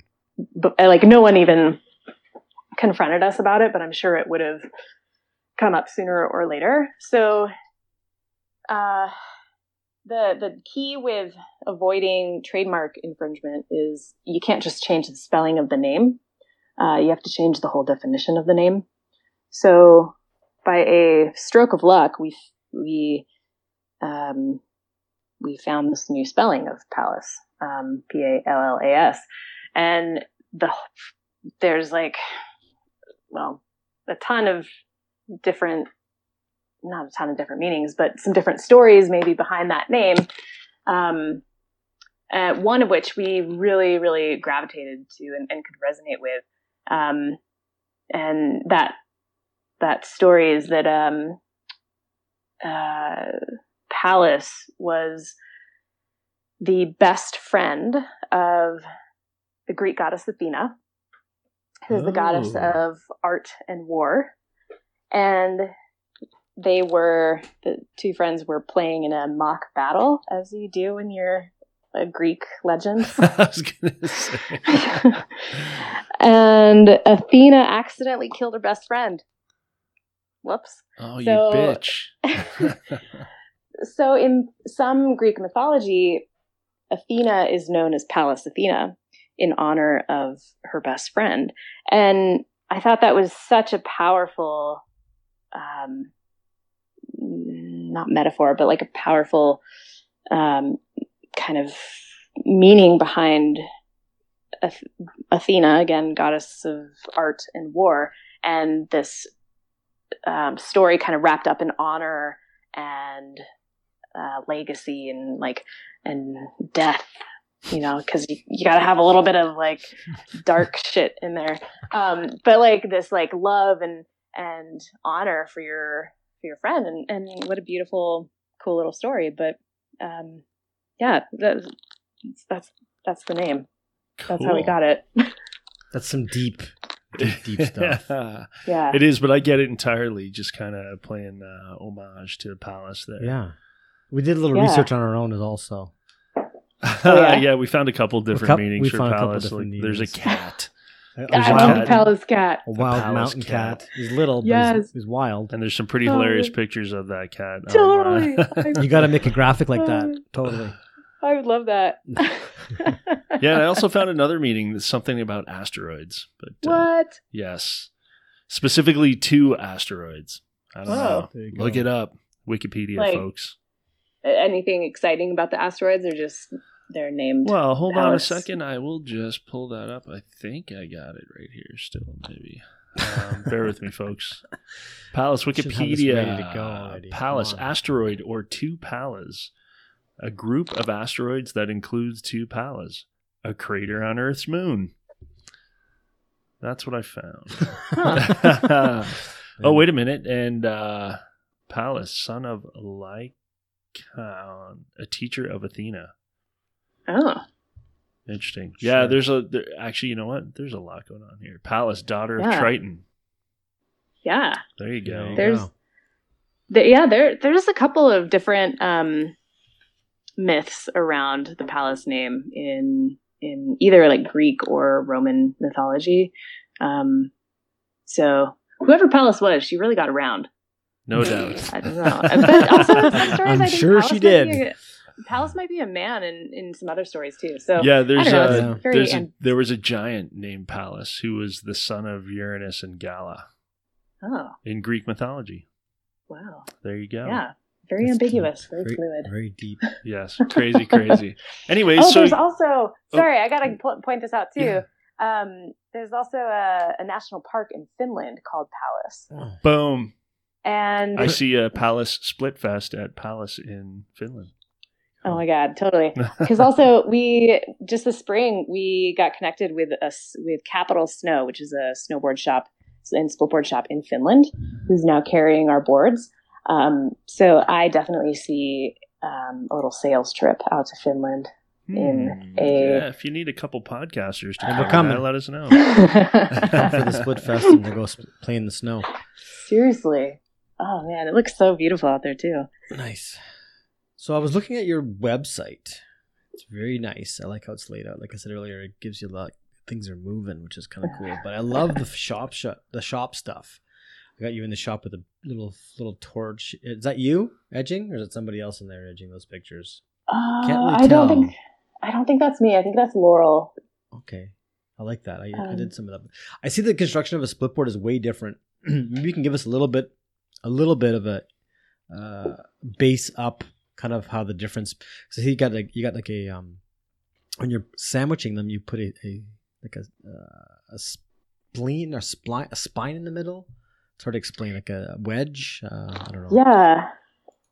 [SPEAKER 1] but uh, like no one even confronted us about it, but I'm sure it would have come up sooner or later. So, uh, the the key with avoiding trademark infringement is you can't just change the spelling of the name. Uh, you have to change the whole definition of the name. So, by a stroke of luck, we we um, we found this new spelling of palace, um, P A L L A S, and the there's like well a ton of different not a ton of different meanings but some different stories maybe behind that name um, uh, one of which we really really gravitated to and, and could resonate with um, and that that story is that um, uh, Pallas was the best friend of the Greek goddess Athena, who's the goddess
[SPEAKER 2] Oh.
[SPEAKER 1] of art and war. And they were, the two friends were playing in a mock battle, as you do when you're a Greek legend.
[SPEAKER 2] I was gonna say.
[SPEAKER 1] and Athena accidentally killed her best friend. Whoops.
[SPEAKER 2] Oh, you
[SPEAKER 1] So-
[SPEAKER 2] bitch.
[SPEAKER 1] so in some Greek mythology, Athena is known as Pallas Athena in honor of her best friend. And I thought that was such a powerful, um, not metaphor, but like a powerful um, kind of meaning behind Ath- Athena, again, goddess of art and war, and this um, story kind of wrapped up in honor and uh, legacy and like and death you know because you, you got to have a little bit of like dark shit in there. Um but like this like love and and honor for your for your friend and and what a beautiful cool little story but um yeah that's that's that's the name that's how we got it
[SPEAKER 3] That's some deep, deep, deep stuff.
[SPEAKER 1] yeah
[SPEAKER 2] It is, but I get it entirely. Just kind of playing uh, homage to the Pallas there.
[SPEAKER 3] Yeah. We did a little
[SPEAKER 1] Yeah.
[SPEAKER 3] research on our own as also.
[SPEAKER 2] yeah.
[SPEAKER 1] yeah?
[SPEAKER 2] we found a couple different
[SPEAKER 3] cou-
[SPEAKER 2] meanings for
[SPEAKER 3] found a couple Pallas.
[SPEAKER 2] Like, there's a cat,
[SPEAKER 3] A, a
[SPEAKER 1] I
[SPEAKER 2] a
[SPEAKER 1] love
[SPEAKER 3] wild,
[SPEAKER 1] the
[SPEAKER 2] cat.
[SPEAKER 1] Pallas cat
[SPEAKER 3] a wild
[SPEAKER 2] Pallas
[SPEAKER 3] mountain
[SPEAKER 2] cat.
[SPEAKER 3] cat. He's little, but
[SPEAKER 1] Yes.
[SPEAKER 3] he's, he's wild.
[SPEAKER 2] and there's some pretty
[SPEAKER 1] Totally.
[SPEAKER 2] hilarious pictures of that cat. on, uh,
[SPEAKER 1] Totally.
[SPEAKER 3] You got to make a graphic like that. Totally.
[SPEAKER 1] I would love that.
[SPEAKER 2] yeah, I also found another meaning. That's something about asteroids, but uh,
[SPEAKER 1] what?
[SPEAKER 2] yes, specifically two asteroids. I don't
[SPEAKER 1] Oh.
[SPEAKER 2] know. Look
[SPEAKER 3] go.
[SPEAKER 2] it up. Wikipedia,
[SPEAKER 1] Like-
[SPEAKER 2] folks.
[SPEAKER 1] Anything exciting about the asteroids, or just they're named?
[SPEAKER 2] Well, hold on a second. I will just pull that up. I think I got it right here. Still, maybe. Um, bear with me, folks. Pallas
[SPEAKER 3] Should have this
[SPEAKER 2] Wikipedia.
[SPEAKER 3] ready to go already. Pallas
[SPEAKER 2] asteroid or two Pallas, a group of asteroids that includes two Pallas, a crater on Earth's moon. That's what I found. oh, wait a minute. And uh, Pallas, son of Lycaon, a teacher of Athena.
[SPEAKER 1] Oh,
[SPEAKER 2] Interesting. Yeah, there's a there, actually, you know what? There's a lot going on here. Pallas, daughter of Triton.
[SPEAKER 1] yeah.
[SPEAKER 2] There you go.
[SPEAKER 1] There's-
[SPEAKER 3] go.
[SPEAKER 1] The, yeah, there there's a couple of different um, myths around the Pallas name in in either like Greek or Roman mythology. Um, so whoever Pallas was, she really got around.
[SPEAKER 2] No doubt.
[SPEAKER 1] I don't know, but also in some stories,
[SPEAKER 3] I'm
[SPEAKER 1] I think
[SPEAKER 3] sure
[SPEAKER 1] Pallas
[SPEAKER 3] she
[SPEAKER 1] might be
[SPEAKER 3] did.
[SPEAKER 1] A- Pallas might be a man in in some other stories too. So
[SPEAKER 2] yeah, there's
[SPEAKER 1] I don't know.
[SPEAKER 2] a,
[SPEAKER 1] very
[SPEAKER 2] there's a there was a giant named Pallas who was the son of Uranus and Gaia
[SPEAKER 1] oh
[SPEAKER 2] in Greek mythology.
[SPEAKER 1] wow,
[SPEAKER 2] There you go.
[SPEAKER 1] yeah, very
[SPEAKER 3] That's
[SPEAKER 1] ambiguous,
[SPEAKER 3] deep.
[SPEAKER 1] very,
[SPEAKER 3] very,
[SPEAKER 1] fluid.
[SPEAKER 3] very deep.
[SPEAKER 2] Yes. Crazy, crazy. Anyways,
[SPEAKER 1] Oh,
[SPEAKER 2] so
[SPEAKER 1] there's also
[SPEAKER 2] Oh.
[SPEAKER 1] sorry, I gotta po- point this out too.
[SPEAKER 2] Yeah.
[SPEAKER 1] Um, there's also a, a national park in Finland called Pallas,
[SPEAKER 2] boom.
[SPEAKER 1] and
[SPEAKER 2] I see a Pallas Split Fest at Pallas in Finland.
[SPEAKER 1] Oh my god, totally. Because also we just this spring we got connected with us with Capital Snow, which is a snowboard shop and splitboard shop in Finland, who's now carrying our boards. Um, so I definitely see um, a little sales trip out to Finland. In
[SPEAKER 2] Hmm.
[SPEAKER 1] a-
[SPEAKER 2] yeah, if you need a couple podcasters to come
[SPEAKER 3] we're coming.
[SPEAKER 2] that, let us know.
[SPEAKER 3] for the split fest and to go sp- play in the snow.
[SPEAKER 1] Seriously. Oh man, it looks so beautiful out there too.
[SPEAKER 3] Nice. So I was looking at your website. It's very nice. I like how it's laid out. Like I said earlier, it gives you a lot. Things are moving, which is kind of cool. But I love the shop shut the shop stuff. I got you in the shop with a little little torch. Is that you edging, or is it somebody else in there edging those pictures?
[SPEAKER 1] Uh,
[SPEAKER 3] Can't really
[SPEAKER 1] I
[SPEAKER 3] tell.
[SPEAKER 1] don't think I don't think that's me. I think that's Laurel.
[SPEAKER 3] Okay, I like that. I, I
[SPEAKER 1] Um,
[SPEAKER 3] did some of that. I see the construction of a split board is way different. Maybe you can give us a little bit, a little bit of a uh, base up, kind of how the difference. So you got like you got like a um, when you're sandwiching them, you put a, a like a uh, a spleen or spline a spine in the middle. It's hard to explain, like a wedge. Uh, I don't know.
[SPEAKER 1] Yeah.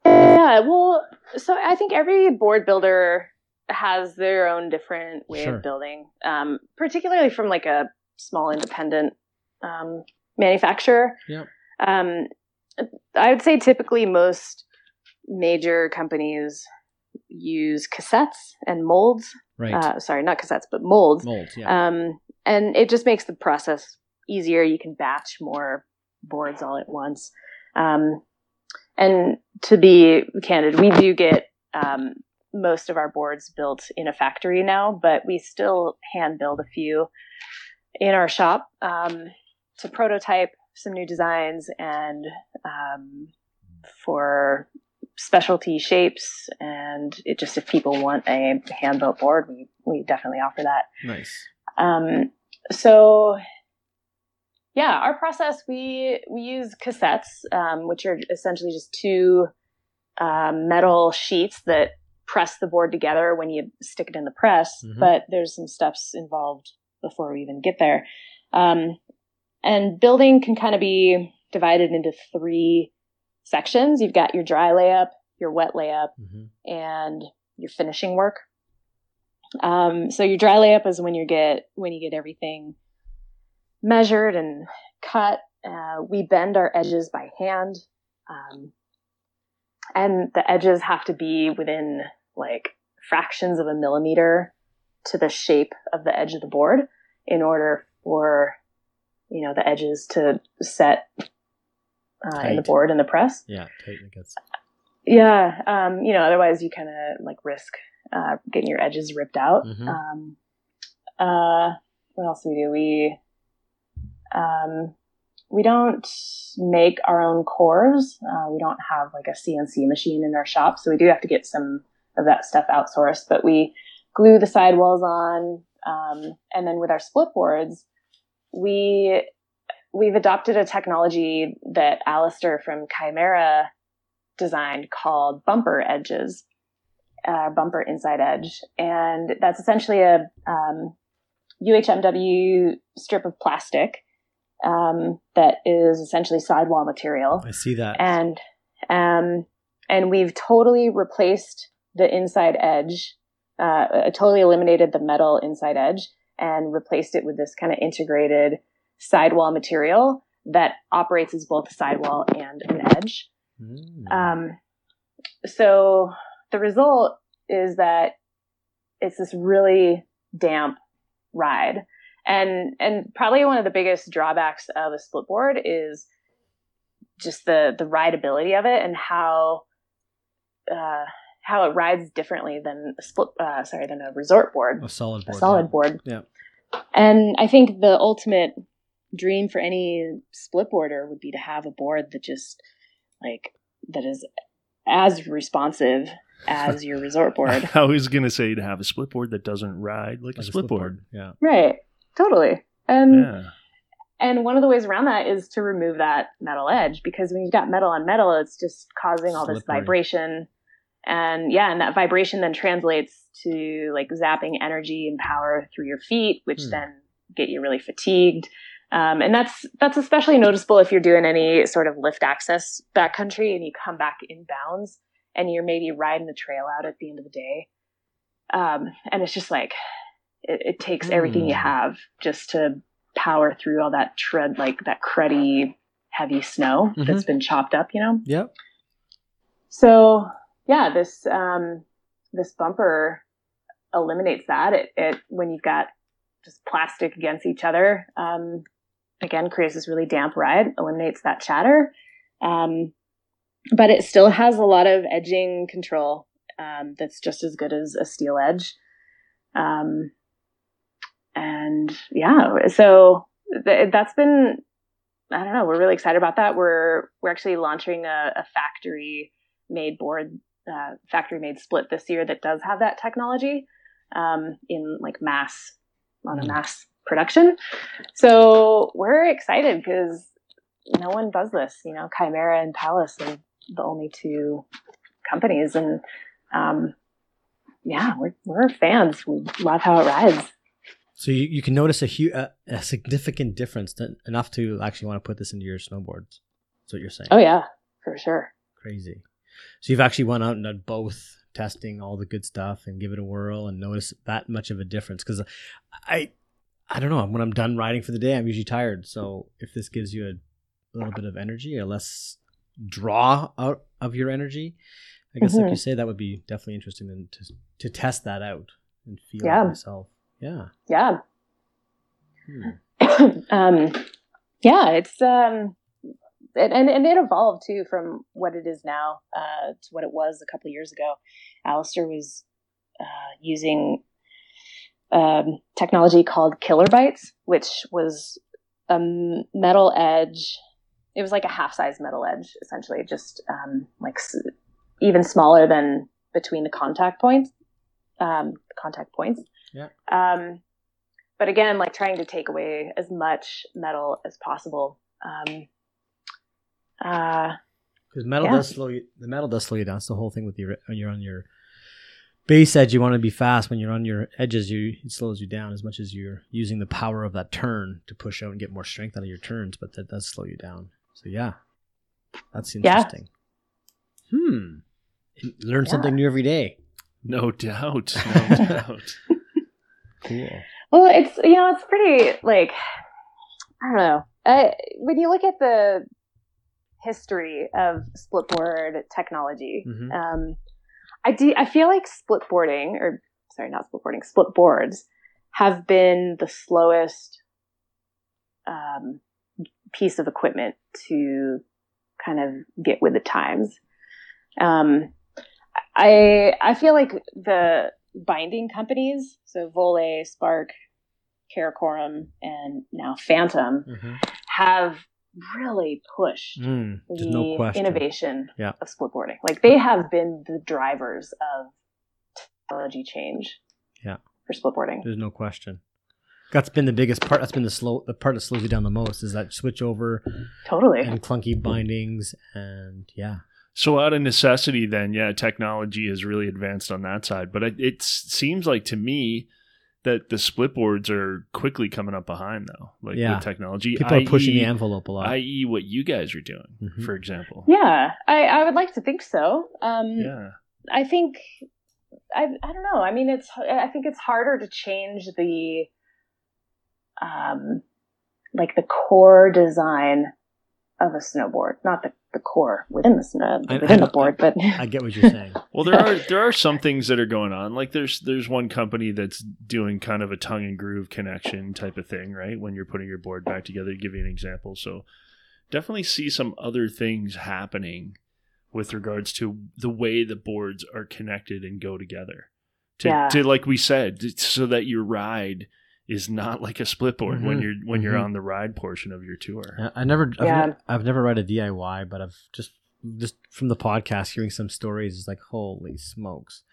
[SPEAKER 1] Yeah. Well, so I think every board builder has their own different way
[SPEAKER 3] Sure.
[SPEAKER 1] of building, um, particularly from like a small independent um, manufacturer.
[SPEAKER 3] Yeah.
[SPEAKER 1] Um, I would say typically most major companies use cassettes and molds.
[SPEAKER 3] Right.
[SPEAKER 1] Uh, sorry, not cassettes, but molds.
[SPEAKER 3] Molds. Yeah.
[SPEAKER 1] Um, and it just makes the process easier. You can batch more boards all at once. Um, and to be candid, we do get um, most of our boards built in a factory now, but we still hand build a few in our shop um, to prototype some new designs and um, for specialty shapes. And it just if people want a hand built board, we we definitely offer that.
[SPEAKER 3] nice.
[SPEAKER 1] Um, so yeah, our process we we use cassettes, um, which are essentially just two um, metal sheets that press the board together when you stick it in the press.
[SPEAKER 3] Mhm.
[SPEAKER 1] But there's some steps involved before we even get there. Um, and building can kind of be divided into three sections. You've got your dry layup, your wet layup,
[SPEAKER 3] hmm
[SPEAKER 1] and your finishing work. Um, so your dry layup is when you get when you get everything measured and cut. Uh, we bend our edges by hand, um, and the edges have to be within like fractions of a millimeter to the shape of the edge of the board in order for you know the edges to set uh, in the board and the press.
[SPEAKER 3] Yeah. Tight. It gets.
[SPEAKER 1] Yeah, um, you know, otherwise you kind of like risk uh, getting your edges ripped out.
[SPEAKER 3] Mhm.
[SPEAKER 1] Um, uh, what else do we do? We um, we don't make our own cores. Uh, we don't have like a CNC machine in our shop, so we do have to get some of that stuff outsourced. But we glue the sidewalls on, um, and then with our split boards, we we've adopted a technology that Alistair from Chimera designed called bumper edges, uh, bumper inside edge, and that's essentially a um, UHMW strip of plastic um, that is essentially sidewall material.
[SPEAKER 3] I see that.
[SPEAKER 1] And um, and we've totally replaced the inside edge, uh, totally eliminated the metal inside edge and replaced it with this kind of integrated sidewall material that operates as both a sidewall and an edge.
[SPEAKER 3] Mm.
[SPEAKER 1] Um, so the result is that it's this really damp ride. And and probably one of the biggest drawbacks of a split board is just the the rideability of it and how uh, how it rides differently than a split uh, sorry than a resort board
[SPEAKER 3] a solid board a
[SPEAKER 1] solid
[SPEAKER 3] yeah.
[SPEAKER 1] board
[SPEAKER 3] Yeah.
[SPEAKER 1] and i think the ultimate dream for any split boarder would be to have a board that just like that is as responsive as your resort board
[SPEAKER 2] I was gonna say to have a split board that doesn't ride like,
[SPEAKER 3] Like
[SPEAKER 2] a split board.
[SPEAKER 3] Yeah.
[SPEAKER 1] right totally and
[SPEAKER 2] Yeah.
[SPEAKER 1] and one of the ways around that is to remove that metal edge because when you've got metal on metal it's just causing all this vibration and yeah and that vibration then translates to like zapping energy and power through your feet which
[SPEAKER 3] Hmm.
[SPEAKER 1] then get you really fatigued um, and that's that's especially noticeable if you're doing any sort of lift access backcountry and you come back in bounds and you're maybe riding the trail out at the end of the day um, and it's just like it, it takes everything you
[SPEAKER 3] Hmm.
[SPEAKER 1] have just to power through all that tread like that cruddy heavy snow
[SPEAKER 3] Mhm.
[SPEAKER 1] that's been chopped up you know
[SPEAKER 3] Yep.
[SPEAKER 1] so yeah this um this bumper eliminates that it, it when you've got just plastic against each other um again creates this really damp ride eliminates that chatter. Um but it still has a lot of edging control um that's just as good as a steel edge. Um and yeah so th- that's been i don't know we're really excited about that. We're we're actually launching a, a factory made board uh, factory made split this year that does have that technology um, in like mass on a
[SPEAKER 3] Mm.
[SPEAKER 1] mass production so we're excited because no one does this you know chimera and Pallas are the only two companies and um, yeah we're, we're fans we love how it rides
[SPEAKER 3] So you, you can notice a, hu- a, a significant difference that, enough to actually want to put this into your snowboards. That's what you're saying.
[SPEAKER 1] oh yeah for sure
[SPEAKER 3] Crazy. So you've actually went out and done both testing all the good stuff and give it a whirl and notice that much of a difference because I I don't know when I'm done riding for the day I'm usually tired so if this gives you a little bit of energy a less draw out of your energy I guess like
[SPEAKER 1] Mhm.
[SPEAKER 3] you say that would be definitely interesting then to to test that out and feel
[SPEAKER 1] Yeah.
[SPEAKER 3] myself yeah
[SPEAKER 1] yeah
[SPEAKER 3] Hmm.
[SPEAKER 1] um, yeah, it's um, and, and and it evolved too from what it is now uh, to what it was a couple of years ago. Alistair was uh, using um, technology called killer bites, which was a metal edge. It was like a half size metal edge, essentially, just um, like s- even smaller than between the contact points. Um, contact points.
[SPEAKER 3] Yeah.
[SPEAKER 1] Um, but again, like trying to take away as much metal as possible. Um, uh,
[SPEAKER 3] Because metal
[SPEAKER 1] Yeah.
[SPEAKER 3] does slow you. The metal does slow you down. It's the whole thing with your when you're on your base edge. You want to be fast. When you're on your edges, you it slows you down as much as you're using the power of that turn to push out and get more strength out of your turns. But that does slow you down. So yeah, that's interesting.
[SPEAKER 1] Yeah.
[SPEAKER 3] interesting. Hmm. Learn
[SPEAKER 1] Yeah.
[SPEAKER 3] something new every day.
[SPEAKER 2] No doubt. No doubt.
[SPEAKER 3] Cool.
[SPEAKER 1] well, it's you know, it's pretty like I don't know. Uh, when you look at the history of splitboard technology,
[SPEAKER 3] Mhm.
[SPEAKER 1] um, I do. I feel like splitboarding, or sorry, not splitboarding, split boards, have been the slowest um, piece of equipment to kind of get with the times. Um, I I feel like the binding companies, so Voile, Spark, Karakoram, and now Phantom,
[SPEAKER 3] Mhm.
[SPEAKER 1] have really pushed
[SPEAKER 3] Mm,
[SPEAKER 1] the
[SPEAKER 3] no
[SPEAKER 1] innovation
[SPEAKER 3] Yeah.
[SPEAKER 1] of splitboarding. Like they have been the drivers of technology change.
[SPEAKER 3] Yeah.
[SPEAKER 1] For splitboarding.
[SPEAKER 3] There's no question. That's been the biggest part. That's been the slow. The part that slows you down the most is that switch over
[SPEAKER 1] Totally.
[SPEAKER 3] and clunky bindings and yeah.
[SPEAKER 2] So out of necessity, then, yeah, technology has really advanced on that side. But it, it seems like to me that the split boards are quickly coming up behind, though. Like
[SPEAKER 3] Yeah.
[SPEAKER 2] with technology,
[SPEAKER 3] People are pushing
[SPEAKER 2] i.e.
[SPEAKER 3] the envelope a lot.
[SPEAKER 2] i.e., what you guys are doing,
[SPEAKER 3] Mhm.
[SPEAKER 2] for example.
[SPEAKER 1] Yeah, I, I would like to think so. Um,
[SPEAKER 2] Yeah.
[SPEAKER 1] I think I I don't know. I mean, it's I think it's harder to change the um like the core design of a snowboard, not the, the core within the snow
[SPEAKER 3] I-
[SPEAKER 1] within
[SPEAKER 3] I-
[SPEAKER 1] the board, but
[SPEAKER 3] I get what you're saying.
[SPEAKER 2] Well, there are there are some things that are going on. Like there's there's one company that's doing kind of a tongue and groove connection type of thing, right? When you're putting your board back together, to give you an example. So definitely see some other things happening with regards to the way the boards are connected and go together. To,
[SPEAKER 1] Yeah.
[SPEAKER 2] to like we said, so that your ride is not like a split board when
[SPEAKER 3] Mhm.
[SPEAKER 2] you're when you're
[SPEAKER 3] Mhm.
[SPEAKER 2] on the ride portion of your tour.
[SPEAKER 3] I- I never, I've,
[SPEAKER 1] Yeah.
[SPEAKER 3] ne- I've never read a DIY, but I've just, just from the podcast, hearing some stories, it's like, holy smokes.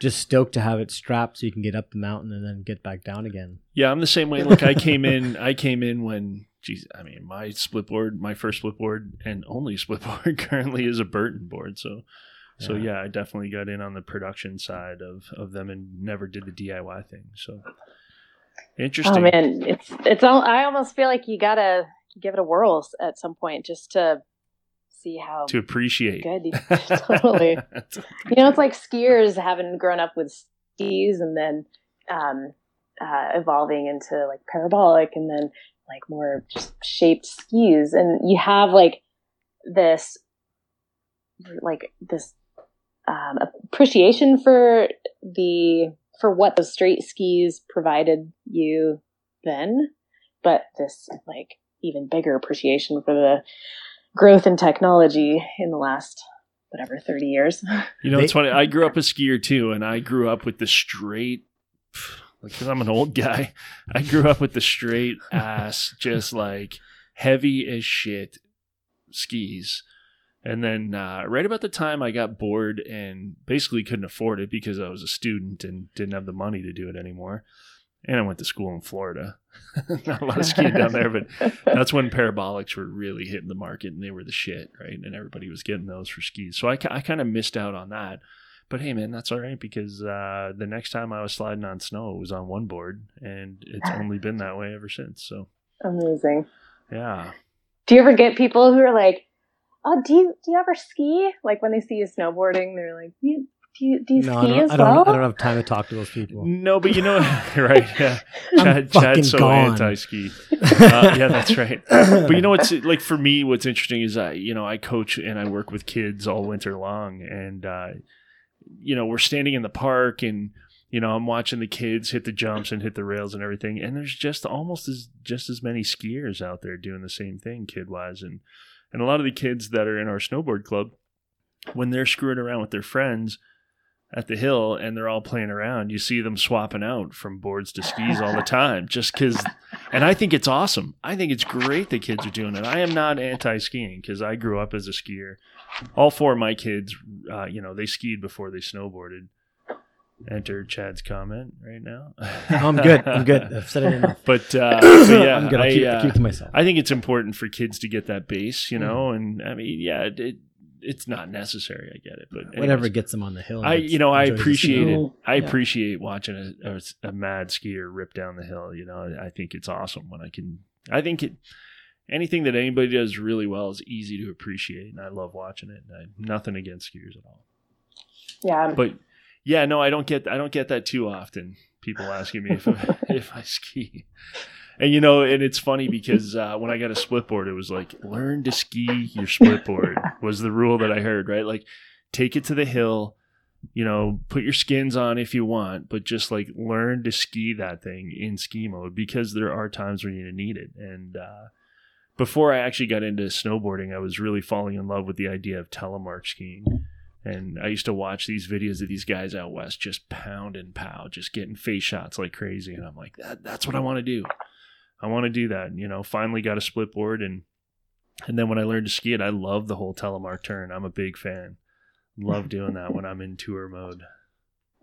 [SPEAKER 3] Just stoked to have it strapped so you can get up the mountain and then get back down again.
[SPEAKER 2] Yeah, I'm the same way. Look, I came in. I came in when, geez, I mean, my split board, my first split board, and only split board currently is a Burton board. So, so
[SPEAKER 3] Yeah.
[SPEAKER 2] yeah, I definitely got in on the production side of of them and never did the DIY thing. So, interesting.
[SPEAKER 1] oh man, it's it's all. I almost feel like you gotta give it a whirl at some point just to see how
[SPEAKER 2] to appreciate.
[SPEAKER 1] good. Totally. You know, it's like skiers having grown up with skis and then um, uh, evolving into like parabolic and then like more just shaped skis. And you have like this, like this um, appreciation for the, for what the straight skis provided you then, but this like even bigger appreciation for the growth in technology in the last whatever 30 years
[SPEAKER 2] You know, it's funny. I grew up a skier too, and I grew up with the straight. Because I'm an old guy, I grew up with the straight ass, just like heavy as shit skis. And then uh, right about the time I got bored and basically couldn't afford it because I was a student and didn't have the money to do it anymore. And I went to school in Florida. Not a lot of skiing down there, but that's when parabolics were really hitting the market and they were the shit, right? And everybody was getting those for skis. So I, I kind of missed out on that. But hey, man, that's all right because uh, the next time I was sliding on snow, it was on one board, and it's only been that way ever since. So
[SPEAKER 1] Amazing.
[SPEAKER 2] yeah,
[SPEAKER 1] Do you ever get people who are like, "Oh, do you do you ever ski?" Like when they see you snowboarding, they're like, "Do you do you, do you
[SPEAKER 3] No, I
[SPEAKER 1] ski
[SPEAKER 3] don't,
[SPEAKER 1] as
[SPEAKER 3] I, don't,
[SPEAKER 1] well?"
[SPEAKER 3] I don't have time to talk to those people.
[SPEAKER 2] no, but you know, right? Yeah, Chad, Chad's so
[SPEAKER 3] gone.
[SPEAKER 2] anti-ski. Uh, yeah, that's right. But you know what's like for me? What's interesting is I, you know, I coach and I work with kids all winter long, and uh, you know, we're standing in the park and you know, I'm watching the kids hit the jumps and hit the rails and everything, and there's just almost as just as many skiers out there doing the same thing, kid wise, and and a lot of the kids that are in our snowboard club, when they're screwing around with their friends at the hill and they're all playing around, you see them swapping out from boards to skis all the time, just because. And I think it's awesome. I think it's great that kids are doing it. I am not anti-skiing because I grew up as a skier. All four of my kids, uh, you know, they skied before they snowboarded. Enter Chad's comment right now.
[SPEAKER 3] I'm good. I'm good. I've said it enough.
[SPEAKER 2] But uh, so yeah,
[SPEAKER 3] I'm good. I'll
[SPEAKER 2] I,
[SPEAKER 3] keep,
[SPEAKER 2] uh,
[SPEAKER 3] I'll keep it to myself.
[SPEAKER 2] I think it's important for kids to get that base, you know.
[SPEAKER 3] Mm-hmm.
[SPEAKER 2] And I mean, yeah, it, it it's not necessary. I get it, but anyways.
[SPEAKER 3] Whatever gets them on the hill.
[SPEAKER 2] I you know I appreciate it. I
[SPEAKER 3] Yeah.
[SPEAKER 2] appreciate watching a, a, a mad skier rip down the hill. You know, I think it's awesome when I can. I think it anything that anybody does really well is easy to appreciate, and I love watching it. And I, nothing against skiers at all,
[SPEAKER 1] yeah.
[SPEAKER 2] but yeah, no, I don't get I don't get that too often. People asking me if I, if I ski. And you know, and it's funny because uh, when I got a split board, it was like learn to ski your split board was the rule that I heard. Right, like take it to the hill, you know, put your skins on if you want, but just like learn to ski that thing in ski mode because there are times when you need it. And uh, before I actually got into snowboarding, I was really falling in love with the idea of telemark skiing. And I used to watch these videos of these guys out west just pound and pow, just getting face shots like crazy. And I'm like, that, that's what I want to do. I want to do that. And, you know, finally got a split board and and then when I learned to ski it, I love the whole telemark turn. I'm a big fan. Love doing that when I'm in tour mode.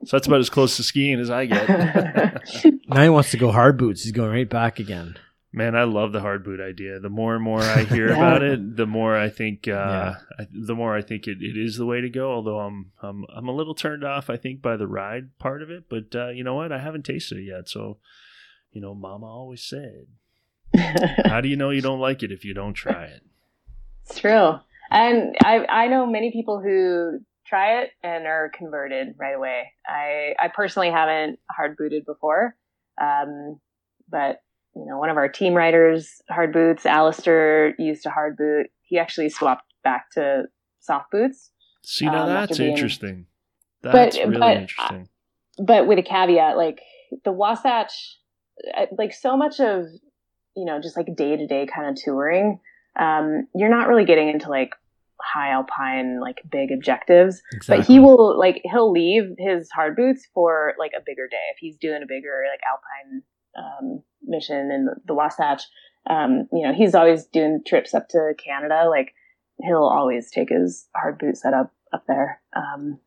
[SPEAKER 2] So that's about as close to skiing as I get.
[SPEAKER 3] Now he wants to go hard boots. He's going right back again.
[SPEAKER 2] Man, I love the hard boot idea. The more and more I hear
[SPEAKER 1] Yeah.
[SPEAKER 2] about it, the more I think, uh,
[SPEAKER 3] Yeah.
[SPEAKER 2] I, the more I think it, it is the way to go. Although I'm, I'm, I'm a little turned off, I think, by the ride part of it. But uh, you know what? I haven't tasted it yet. So, you know, Mama always said, "How do you know you don't like it if you don't try it?"
[SPEAKER 1] It's true. And I I know many people who try it and are converted right away. I I personally haven't hard booted before. Um, but you know, one of our team riders hard boots, Alistair used a hard boot. He actually swapped back to soft boots.
[SPEAKER 2] See, now
[SPEAKER 1] Um,
[SPEAKER 2] that's
[SPEAKER 1] being-
[SPEAKER 2] interesting.
[SPEAKER 1] But-
[SPEAKER 2] That's really
[SPEAKER 1] but,
[SPEAKER 2] interesting.
[SPEAKER 1] but with a caveat, like the Wasatch, uh, like so much of, you know, just like day to day kind of touring, um, you're not really getting into like high alpine, like big objectives.
[SPEAKER 3] Exactly.
[SPEAKER 1] But he will like he'll leave his hard boots for like a bigger day if he's doing a bigger like alpine um, mission in the, Wasatch. Um, you know, he's always doing trips up to Canada. Like he'll always take his hard boot setup up up there. Um,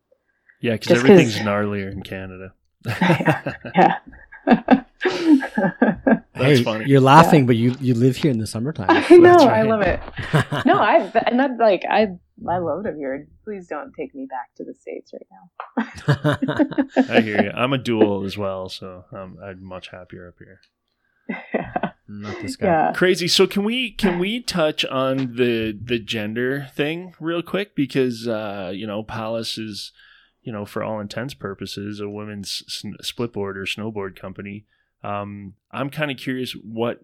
[SPEAKER 2] Yeah, because
[SPEAKER 1] just 'cause-
[SPEAKER 2] everything's gnarlier in Canada.
[SPEAKER 1] yeah.
[SPEAKER 2] That's
[SPEAKER 3] hey,
[SPEAKER 2] funny.
[SPEAKER 3] You're laughing, but you you live here in the summertime.
[SPEAKER 1] I know.
[SPEAKER 2] That's
[SPEAKER 1] I love it. No, I and that's like I I love it here. Please don't take me back to the states right now.
[SPEAKER 2] I hear you. I'm a dual as well, so um, I'm much happier up here. Yeah.
[SPEAKER 3] Not this guy.
[SPEAKER 1] yeah.
[SPEAKER 2] Crazy. So can we can we touch on the the gender thing real quick because uh, you know Pallas is you know for all intents purposes a women's s- split board or snowboard company. Um, I'm kind of curious what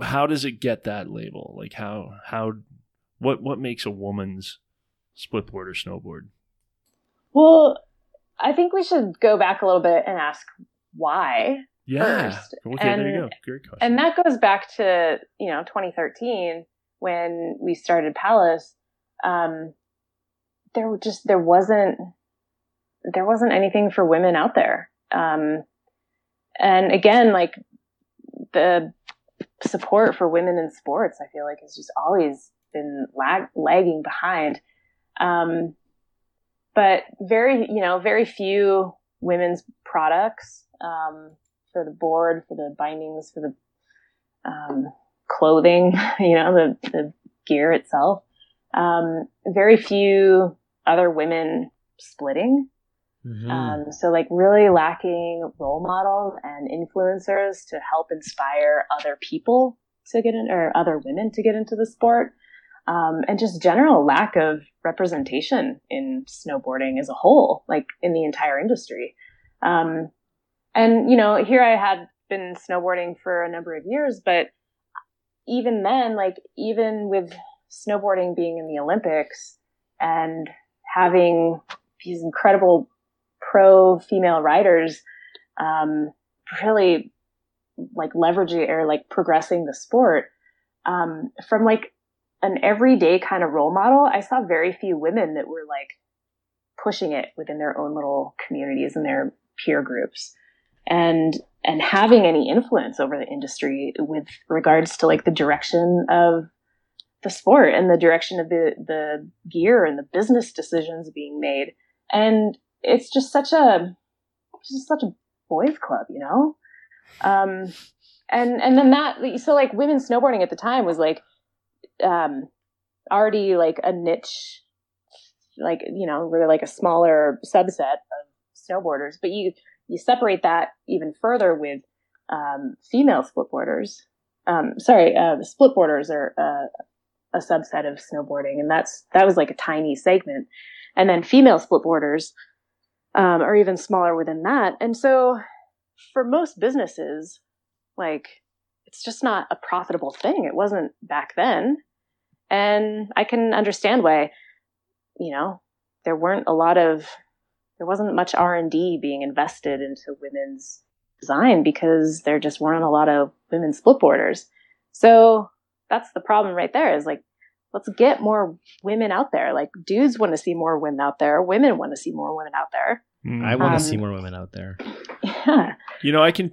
[SPEAKER 2] how does it get that label? Like how how what what makes a woman's split board or snowboard?
[SPEAKER 1] Well, I think we should go back a little bit and ask why.
[SPEAKER 2] Yeah.
[SPEAKER 1] First,
[SPEAKER 2] okay, there you go.
[SPEAKER 1] and-
[SPEAKER 2] Great question.
[SPEAKER 1] And that goes back to, you know, 2013 when we started Pallas. Um, there just, there wasn't, there wasn't anything for women out there. Um, and again, like the support for women in sports, I feel like has just always been lag, lagging behind. Um, but very, you know, very few women's products, um, for the board, for the bindings, for the, um, clothing, you know, the, the gear itself. Um, very few other women splitting.
[SPEAKER 3] Mhm.
[SPEAKER 1] Um, so like really lacking role models and influencers to help inspire other people to get in or other women to get into the sport. Um, and just general lack of representation in snowboarding as a whole, like in the entire industry. Um, and you know, here I had been snowboarding for a number of years, but even then, like even with snowboarding being in the Olympics and having these incredible pro female riders um, really like leveraging or like progressing the sport. Um, from like an everyday kind of role model i saw very few women that were like pushing it within their own little communities and their peer groups. And and having any influence over the industry with regards to like the direction of the sport and the direction of the the gear and the business decisions being made. And it's just such a it's just such a boys club you know? Um and and then that so like women snowboarding at the time was like um already like a niche like you know really like a smaller subset of snowboarders. But you you separate that even further with um female splitboarders. Um sorry uh the splitboarders are uh, a subset of snowboarding and that's that was like a tiny segment. And then female splitboarders um, or even smaller within that. And so for most businesses, like it's just not a profitable thing. It wasn't back then. And I can understand why, you know, there weren't a lot of, there wasn't much R&D being invested into women's design because there just weren't a lot of women splitboarders. So that's the problem right there is like, let's get more women out there. Like dudes want to see more women out there. Women want to see more women out there.
[SPEAKER 2] Mm.
[SPEAKER 3] I want
[SPEAKER 1] Um,
[SPEAKER 3] to see more women out there.
[SPEAKER 1] Yeah.
[SPEAKER 2] you know, I can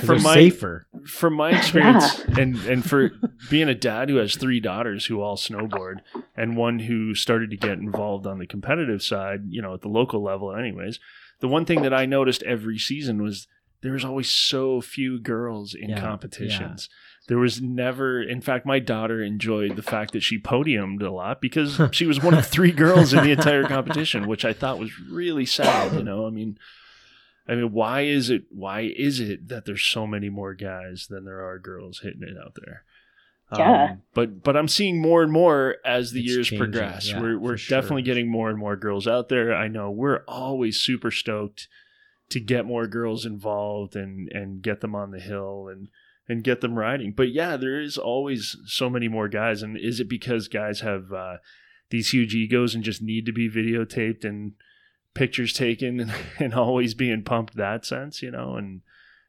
[SPEAKER 2] from my
[SPEAKER 3] safer.
[SPEAKER 2] from my experience and and for being a dad who has three daughters who all snowboard and one who started to get involved on the competitive side you know at the local level anyways the one thing that i noticed every season was there was always so few girls in
[SPEAKER 3] Yeah,
[SPEAKER 2] competitions. There was never, in fact, my daughter enjoyed the fact that she podiumed a lot because she was one of three girls in the entire competition, which I thought was really sad. You know, I mean, I mean, why is it? Why is it that there's so many more guys than there are girls hitting it out there?
[SPEAKER 1] Yeah.
[SPEAKER 2] Um, but but I'm seeing more and more as the
[SPEAKER 3] It's
[SPEAKER 2] years
[SPEAKER 3] changing,
[SPEAKER 2] progress.
[SPEAKER 3] yeah,
[SPEAKER 2] we're we're
[SPEAKER 3] for sure.
[SPEAKER 2] definitely getting more and more girls out there. I know we're always super stoked to get more girls involved and and get them on the hill and and get them riding. But yeah, there is always so many more guys. And is it because guys have uh, these huge egos and just need to be videotaped and pictures taken and, and always being pumped that sense, you know? And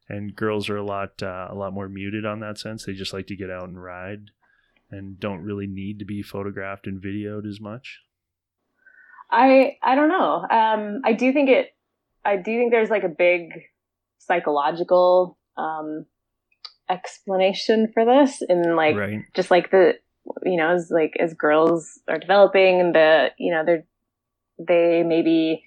[SPEAKER 2] and girls are a lot uh, a lot more muted on that sense. They just like to get out and ride and don't really need to be photographed and videoed as much.
[SPEAKER 1] I I don't know. Um, I do think it. I do think there's like a big psychological um, explanation for this, in like
[SPEAKER 2] right.
[SPEAKER 1] just like the you know as like as girls are developing and the you know they're they maybe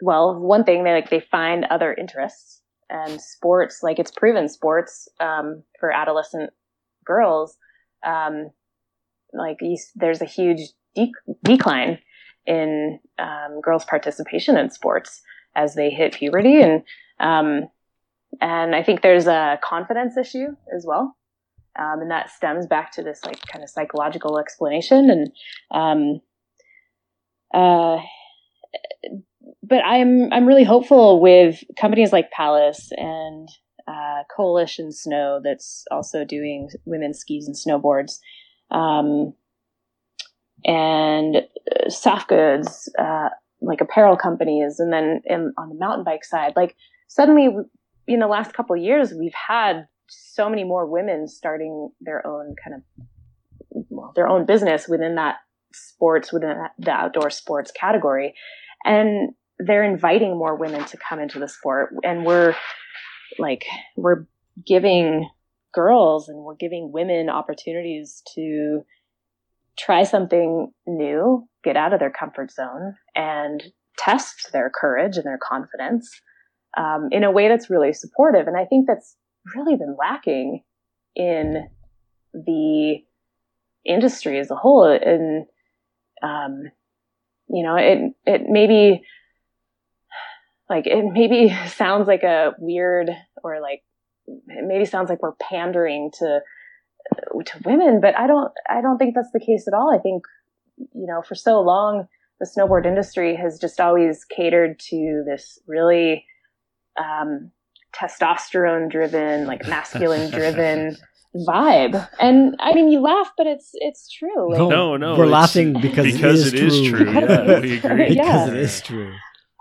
[SPEAKER 1] well one thing they like they find other interests and sports like it's proven sports um, for adolescent girls um, like you, there's a huge de- decline in um, girls participation in sports as they hit puberty and um, and I think there's a confidence issue as well. Um, and that stems back to this like kind of psychological explanation. And um, uh, but I'm I'm really hopeful with companies like Pallas and uh, Coalition Snow that's also doing women's skis and snowboards, um, and uh, soft goods uh, like apparel companies, and then in, on the mountain bike side, like suddenly in the last couple of years we've had so many more women starting their own kind of well, their own business within that sports within the outdoor sports category. And they're inviting more women to come into the sport. And we're like we're giving girls and we're giving women opportunities to try something new get out of their comfort zone and test their courage and their confidence um, in a way that's really supportive. And i think that's really been lacking in the industry as a whole. And um, you know it it maybe like it maybe sounds like a weird or like it maybe sounds like we're pandering to to women but i don't i don't think that's the case at all. I think you know for so long the snowboard industry has just always catered to this really um, testosterone driven like masculine driven vibe and i mean you laugh but it's it's true like,
[SPEAKER 2] No, no,
[SPEAKER 3] we're laughing because,
[SPEAKER 2] because
[SPEAKER 3] it is true.
[SPEAKER 2] true. Yeah, we agree.
[SPEAKER 3] because
[SPEAKER 1] Yeah.
[SPEAKER 3] it is true.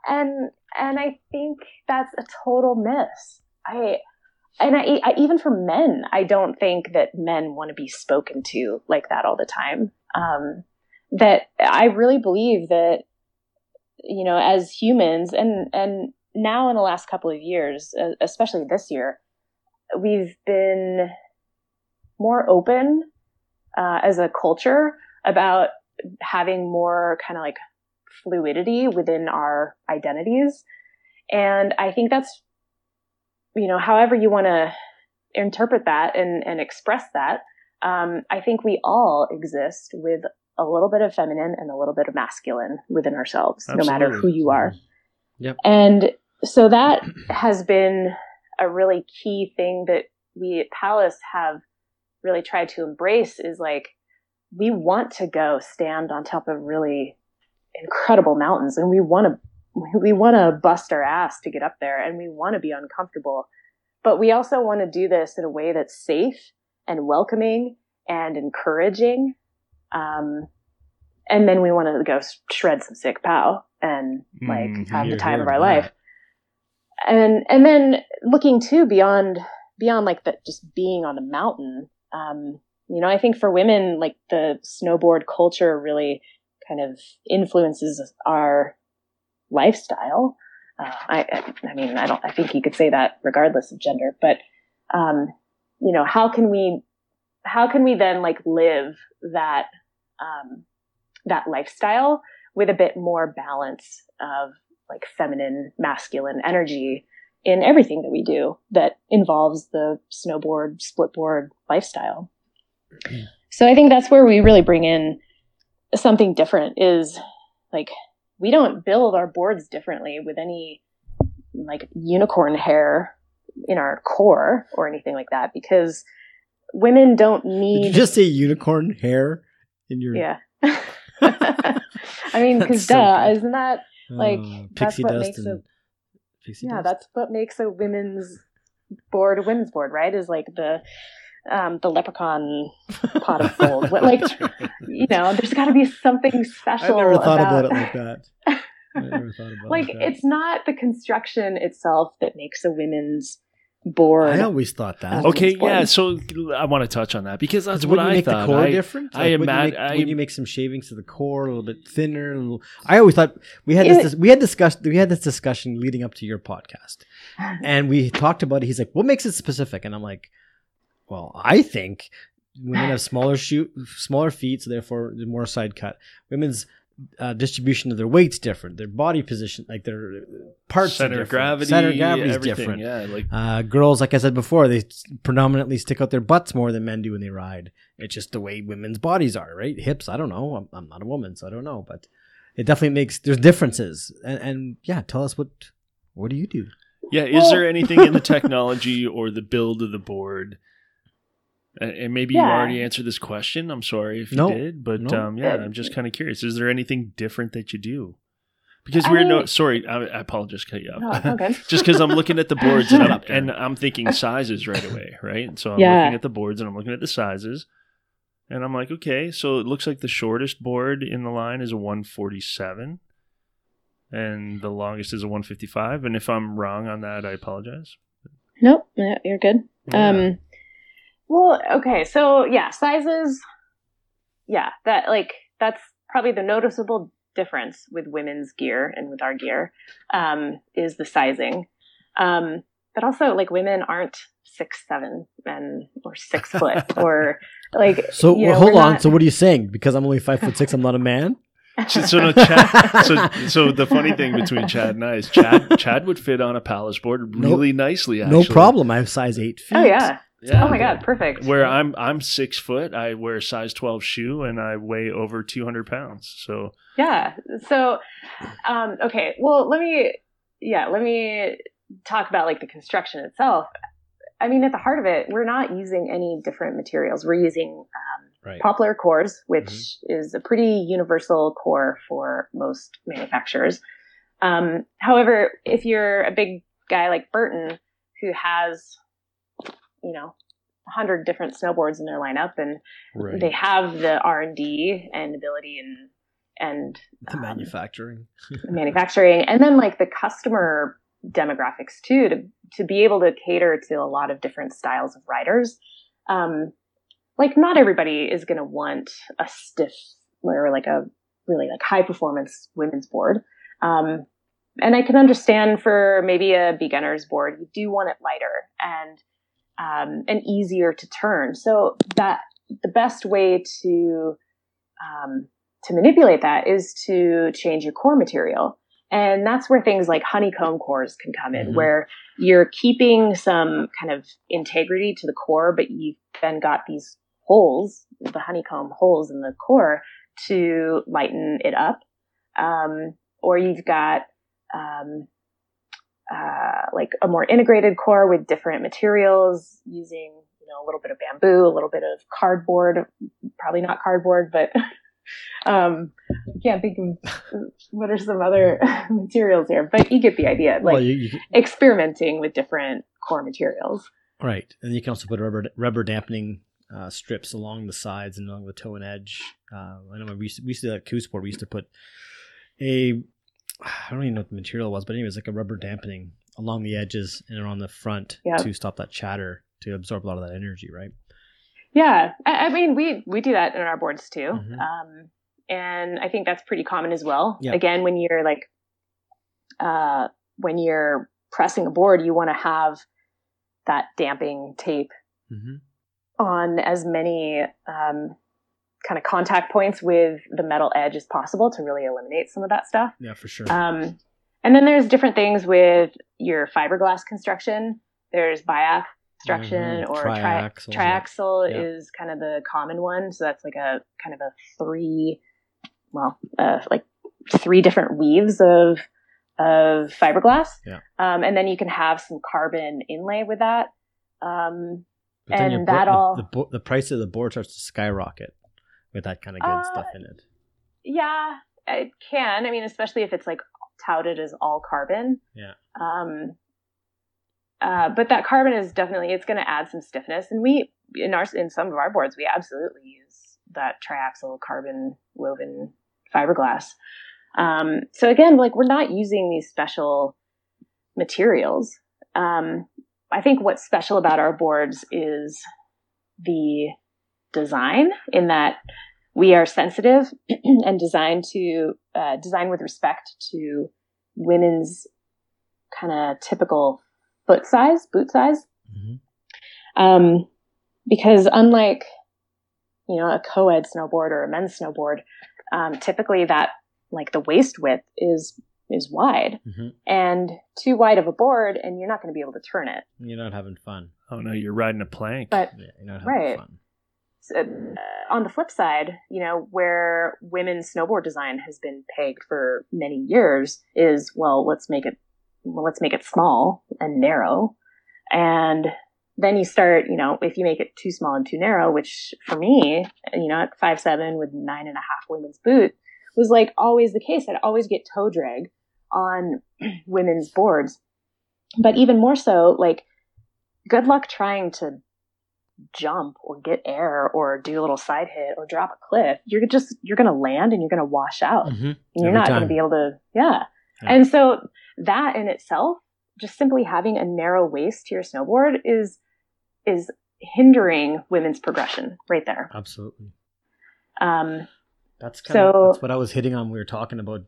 [SPEAKER 1] and and I think that's a total miss. I and I, I even for men, I don't think that men want to be spoken to like that all the time. Um, that I really believe that you know, as humans, and and now in the last couple of years, uh, especially this year, we've been more open uh, as a culture about having more kind of like fluidity within our identities. And I think that's, you know, however you want to interpret that and, and express that, um, I think we all exist with a little bit of feminine and a little bit of masculine within ourselves, no matter who you are.
[SPEAKER 3] Yep.
[SPEAKER 1] And so that has been a really key thing that we at Pallas have really tried to embrace is like, we want to go stand on top of really incredible mountains and we want to we want to bust our ass to get up there and we want to be uncomfortable but we also want to do this in a way that's safe and welcoming and encouraging um, and then we want to go shred some sick pow and like
[SPEAKER 2] Mhm.
[SPEAKER 1] have the
[SPEAKER 3] Here,
[SPEAKER 1] time of our
[SPEAKER 3] yeah.
[SPEAKER 1] life and and then looking too beyond beyond like the just being on the mountain um you know i think for women like the snowboard culture really kind of influences our lifestyle. Uh, I i mean i don't i think you could say that regardless of gender but um you know how can we how can we then like live that um that lifestyle with a bit more balance of like feminine masculine energy in everything that we do that involves the snowboard, splitboard lifestyle. So I think that's where we really bring in something different is like we don't build our boards differently with any like unicorn hair in our core or anything like that because women don't
[SPEAKER 3] Did
[SPEAKER 1] need
[SPEAKER 3] you just say unicorn hair in your
[SPEAKER 1] yeah i mean because
[SPEAKER 3] so
[SPEAKER 1] duh
[SPEAKER 3] good.
[SPEAKER 1] isn't that like,
[SPEAKER 3] uh,
[SPEAKER 1] that's what
[SPEAKER 3] dust
[SPEAKER 1] makes
[SPEAKER 3] and pixie
[SPEAKER 1] yeah
[SPEAKER 3] dust?
[SPEAKER 1] that's what makes a women's board a women's board right is like the um the leprechaun pot of gold like you know there's got to be something special.
[SPEAKER 3] I never thought about,
[SPEAKER 1] about,
[SPEAKER 3] it like that. I never thought about
[SPEAKER 1] like
[SPEAKER 3] it like that.
[SPEAKER 1] it's not the construction itself that makes a women's board
[SPEAKER 3] I always thought that.
[SPEAKER 1] Okay.
[SPEAKER 2] Okay,
[SPEAKER 1] It's fun.
[SPEAKER 2] yeah. So I want to touch on that because that's what
[SPEAKER 3] wouldn't you
[SPEAKER 2] I
[SPEAKER 3] make
[SPEAKER 2] thought.
[SPEAKER 3] the core
[SPEAKER 2] I-
[SPEAKER 3] different?
[SPEAKER 2] I
[SPEAKER 3] wouldn't, you make,
[SPEAKER 2] I-
[SPEAKER 3] wouldn't you make some shavings to the core a little bit thinner? A little, I always thought we had this.
[SPEAKER 1] It-
[SPEAKER 3] we had discussed. We had this discussion leading up to your podcast, and we talked about it. He's like, "What makes it specific?" And I'm like, "Well, I think women have smaller shoe, smaller feet, so therefore more side cut. Women's uh, distribution of their weight's different. Their body position, like their parts,
[SPEAKER 2] center of gravity,
[SPEAKER 3] center of gravity is different.
[SPEAKER 2] Yeah, like
[SPEAKER 3] Uh, girls, like I said before, they predominantly stick out their butts more than men do when they ride. It's just the way women's bodies are, right? Hips, I don't know. I'm, I'm not a woman, so I don't know, but it definitely makes there's differences. And, and yeah, tell us what what do you do?
[SPEAKER 2] Yeah, is there anything in the technology or the build of the board? And and maybe you already answered this question. I'm sorry if you
[SPEAKER 3] No.
[SPEAKER 2] did, but
[SPEAKER 3] No.
[SPEAKER 2] um, yeah, I'm just kind of curious. Is there anything different that you do? Because
[SPEAKER 1] I
[SPEAKER 2] we're no sorry, I, I apologize, cut you off.
[SPEAKER 1] No, it's all good.
[SPEAKER 2] just because I'm looking at the boards and I'm, and I'm thinking sizes right away, right? So I'm
[SPEAKER 1] Yeah.
[SPEAKER 2] looking at the boards and I'm looking at the sizes, and I'm like, okay, so it looks like the shortest board in the line is a 147, and the longest is a 155. And if I'm wrong on that, I apologize.
[SPEAKER 1] Nope, yeah, you're good.
[SPEAKER 2] Yeah.
[SPEAKER 1] Um, well, okay, so yeah, sizes. Yeah, that like that's probably the noticeable difference with women's gear and with our gear um, is the sizing. Um, but also, like women aren't six seven and or six foot or like.
[SPEAKER 3] So
[SPEAKER 1] you
[SPEAKER 3] well,
[SPEAKER 1] know,
[SPEAKER 3] hold on.
[SPEAKER 1] not-
[SPEAKER 3] So what are you saying? Because I'm only five foot six, I'm not a man.
[SPEAKER 2] So, so no, Chad. So, so the funny thing between Chad and I is Chad. Chad would fit on a Pallas board really nicely. Actually.
[SPEAKER 3] No problem. I have size eight feet.
[SPEAKER 1] oh yeah!
[SPEAKER 2] Yeah.
[SPEAKER 1] Oh my god! Perfect.
[SPEAKER 2] Where I'm I'm six foot. I wear a size twelve shoe and I weigh over two hundred pounds. So
[SPEAKER 1] Yeah. So, um, okay. Well, let me, yeah, let me talk about like the construction itself. I mean, at the heart of it, we're not using any different materials. We're using um,
[SPEAKER 3] Right.
[SPEAKER 1] poplar cores, which is a pretty universal core for most manufacturers. Um, however, if you're a big guy like Burton, who has, you know, a hundred different snowboards in their lineup, and
[SPEAKER 3] Right.
[SPEAKER 1] they have the R and D and ability and and
[SPEAKER 3] the
[SPEAKER 1] um,
[SPEAKER 3] manufacturing.
[SPEAKER 1] manufacturing, and then like the customer demographics too, to to be able to cater to a lot of different styles of riders. Um, like not everybody is going to want a stiff or like a really like high performance women's board. Um, and I can understand for maybe a beginner's board, you do want it lighter and um, and easier to turn. So that the best way to um, to manipulate that is to change your core material. And that's where things like honeycomb cores can come in,
[SPEAKER 3] Mhm.
[SPEAKER 1] where you're keeping some kind of integrity to the core, but you've then got these holes, the honeycomb holes in the core to lighten it up. Um, or you've got um, uh, like a more integrated core with different materials using you know a little bit of bamboo, a little bit of cardboard, probably not cardboard, but um, I can't think of what are some other materials here. But you get the idea, like
[SPEAKER 3] well, you, you,
[SPEAKER 1] experimenting with different core materials.
[SPEAKER 3] right, and you can also put rubber rubber dampening uh, strips along the sides and along the toe and edge. Uh, I know when we used to, we used to do that Coo Sport. We used to put a I don't even know what the material was, but anyways, like a rubber dampening along the edges and around the front
[SPEAKER 1] Yeah.
[SPEAKER 3] to stop that chatter to absorb a lot of that energy, right?
[SPEAKER 1] Yeah, I, I mean, we we do that in our boards too,
[SPEAKER 3] Mhm.
[SPEAKER 1] um, and I think that's pretty common as well.
[SPEAKER 3] Yeah.
[SPEAKER 1] Again, when you're like, uh, when you're pressing a board, you want to have that damping tape
[SPEAKER 3] Mm-hmm.
[SPEAKER 1] on as many um, kind of contact points with the metal edge as possible to really eliminate some of that stuff.
[SPEAKER 3] Yeah, for sure.
[SPEAKER 1] Um, and then there's different things with your fiberglass construction. There's biax construction
[SPEAKER 3] Mhm.
[SPEAKER 1] or
[SPEAKER 3] Triaxle,
[SPEAKER 1] triaxle
[SPEAKER 3] Yeah.
[SPEAKER 1] is kind of the common one. So that's like a kind of a three, well, uh, like three different weaves of of fiberglass.
[SPEAKER 3] Yeah.
[SPEAKER 1] Um, and then you can have some carbon inlay with that. Um, And that
[SPEAKER 3] the,
[SPEAKER 1] all-
[SPEAKER 3] the, bo- the price of the board starts to skyrocket with that kind of good
[SPEAKER 1] Uh,
[SPEAKER 3] stuff in it.
[SPEAKER 1] Yeah, it can. I mean, especially if it's like touted as all carbon.
[SPEAKER 3] Yeah.
[SPEAKER 1] Um, uh, but that carbon is definitely it's going to add some stiffness, and we in our in some of our boards we absolutely use that triaxle carbon woven fiberglass. Um, so again, like we're not using these special materials. Um, I think what's special about our boards is the design in that we are sensitive and designed to uh, design with respect to women's kind of typical foot size, boot size.
[SPEAKER 3] Mhm.
[SPEAKER 1] Um, because unlike you know a co-ed snowboard or a men's snowboard, um, typically that like the waist width is is wide
[SPEAKER 3] Mhm.
[SPEAKER 1] and too wide of a board, and you're not going to be able to turn it.
[SPEAKER 3] You're not having fun.
[SPEAKER 2] Oh no, you're riding a plank.
[SPEAKER 1] But
[SPEAKER 3] Yeah, you're not having
[SPEAKER 1] Right.
[SPEAKER 3] fun.
[SPEAKER 1] Uh, on the flip side, you know, where women's snowboard design has been pegged for many years is, well, let's make it, well, let's make it small and narrow. And then you start, you know, if you make it too small and too narrow, which for me, you know, at five seven with nine and a half women's boot was like always the case. I'd always get toe drag on women's boards. But even more so, like, good luck trying to jump or get air or do a little side hit or drop a cliff, you're just you're going to land and you're going to wash out.
[SPEAKER 3] Mhm.
[SPEAKER 1] And you're
[SPEAKER 3] Every
[SPEAKER 1] not going to be able to yeah.
[SPEAKER 3] Yeah.
[SPEAKER 1] And so that in itself, just simply having a narrow waist to your snowboard is is hindering women's progression right there.
[SPEAKER 3] Absolutely.
[SPEAKER 1] Um
[SPEAKER 3] That's kind of
[SPEAKER 1] So-
[SPEAKER 3] that's what I was hitting on. We were talking about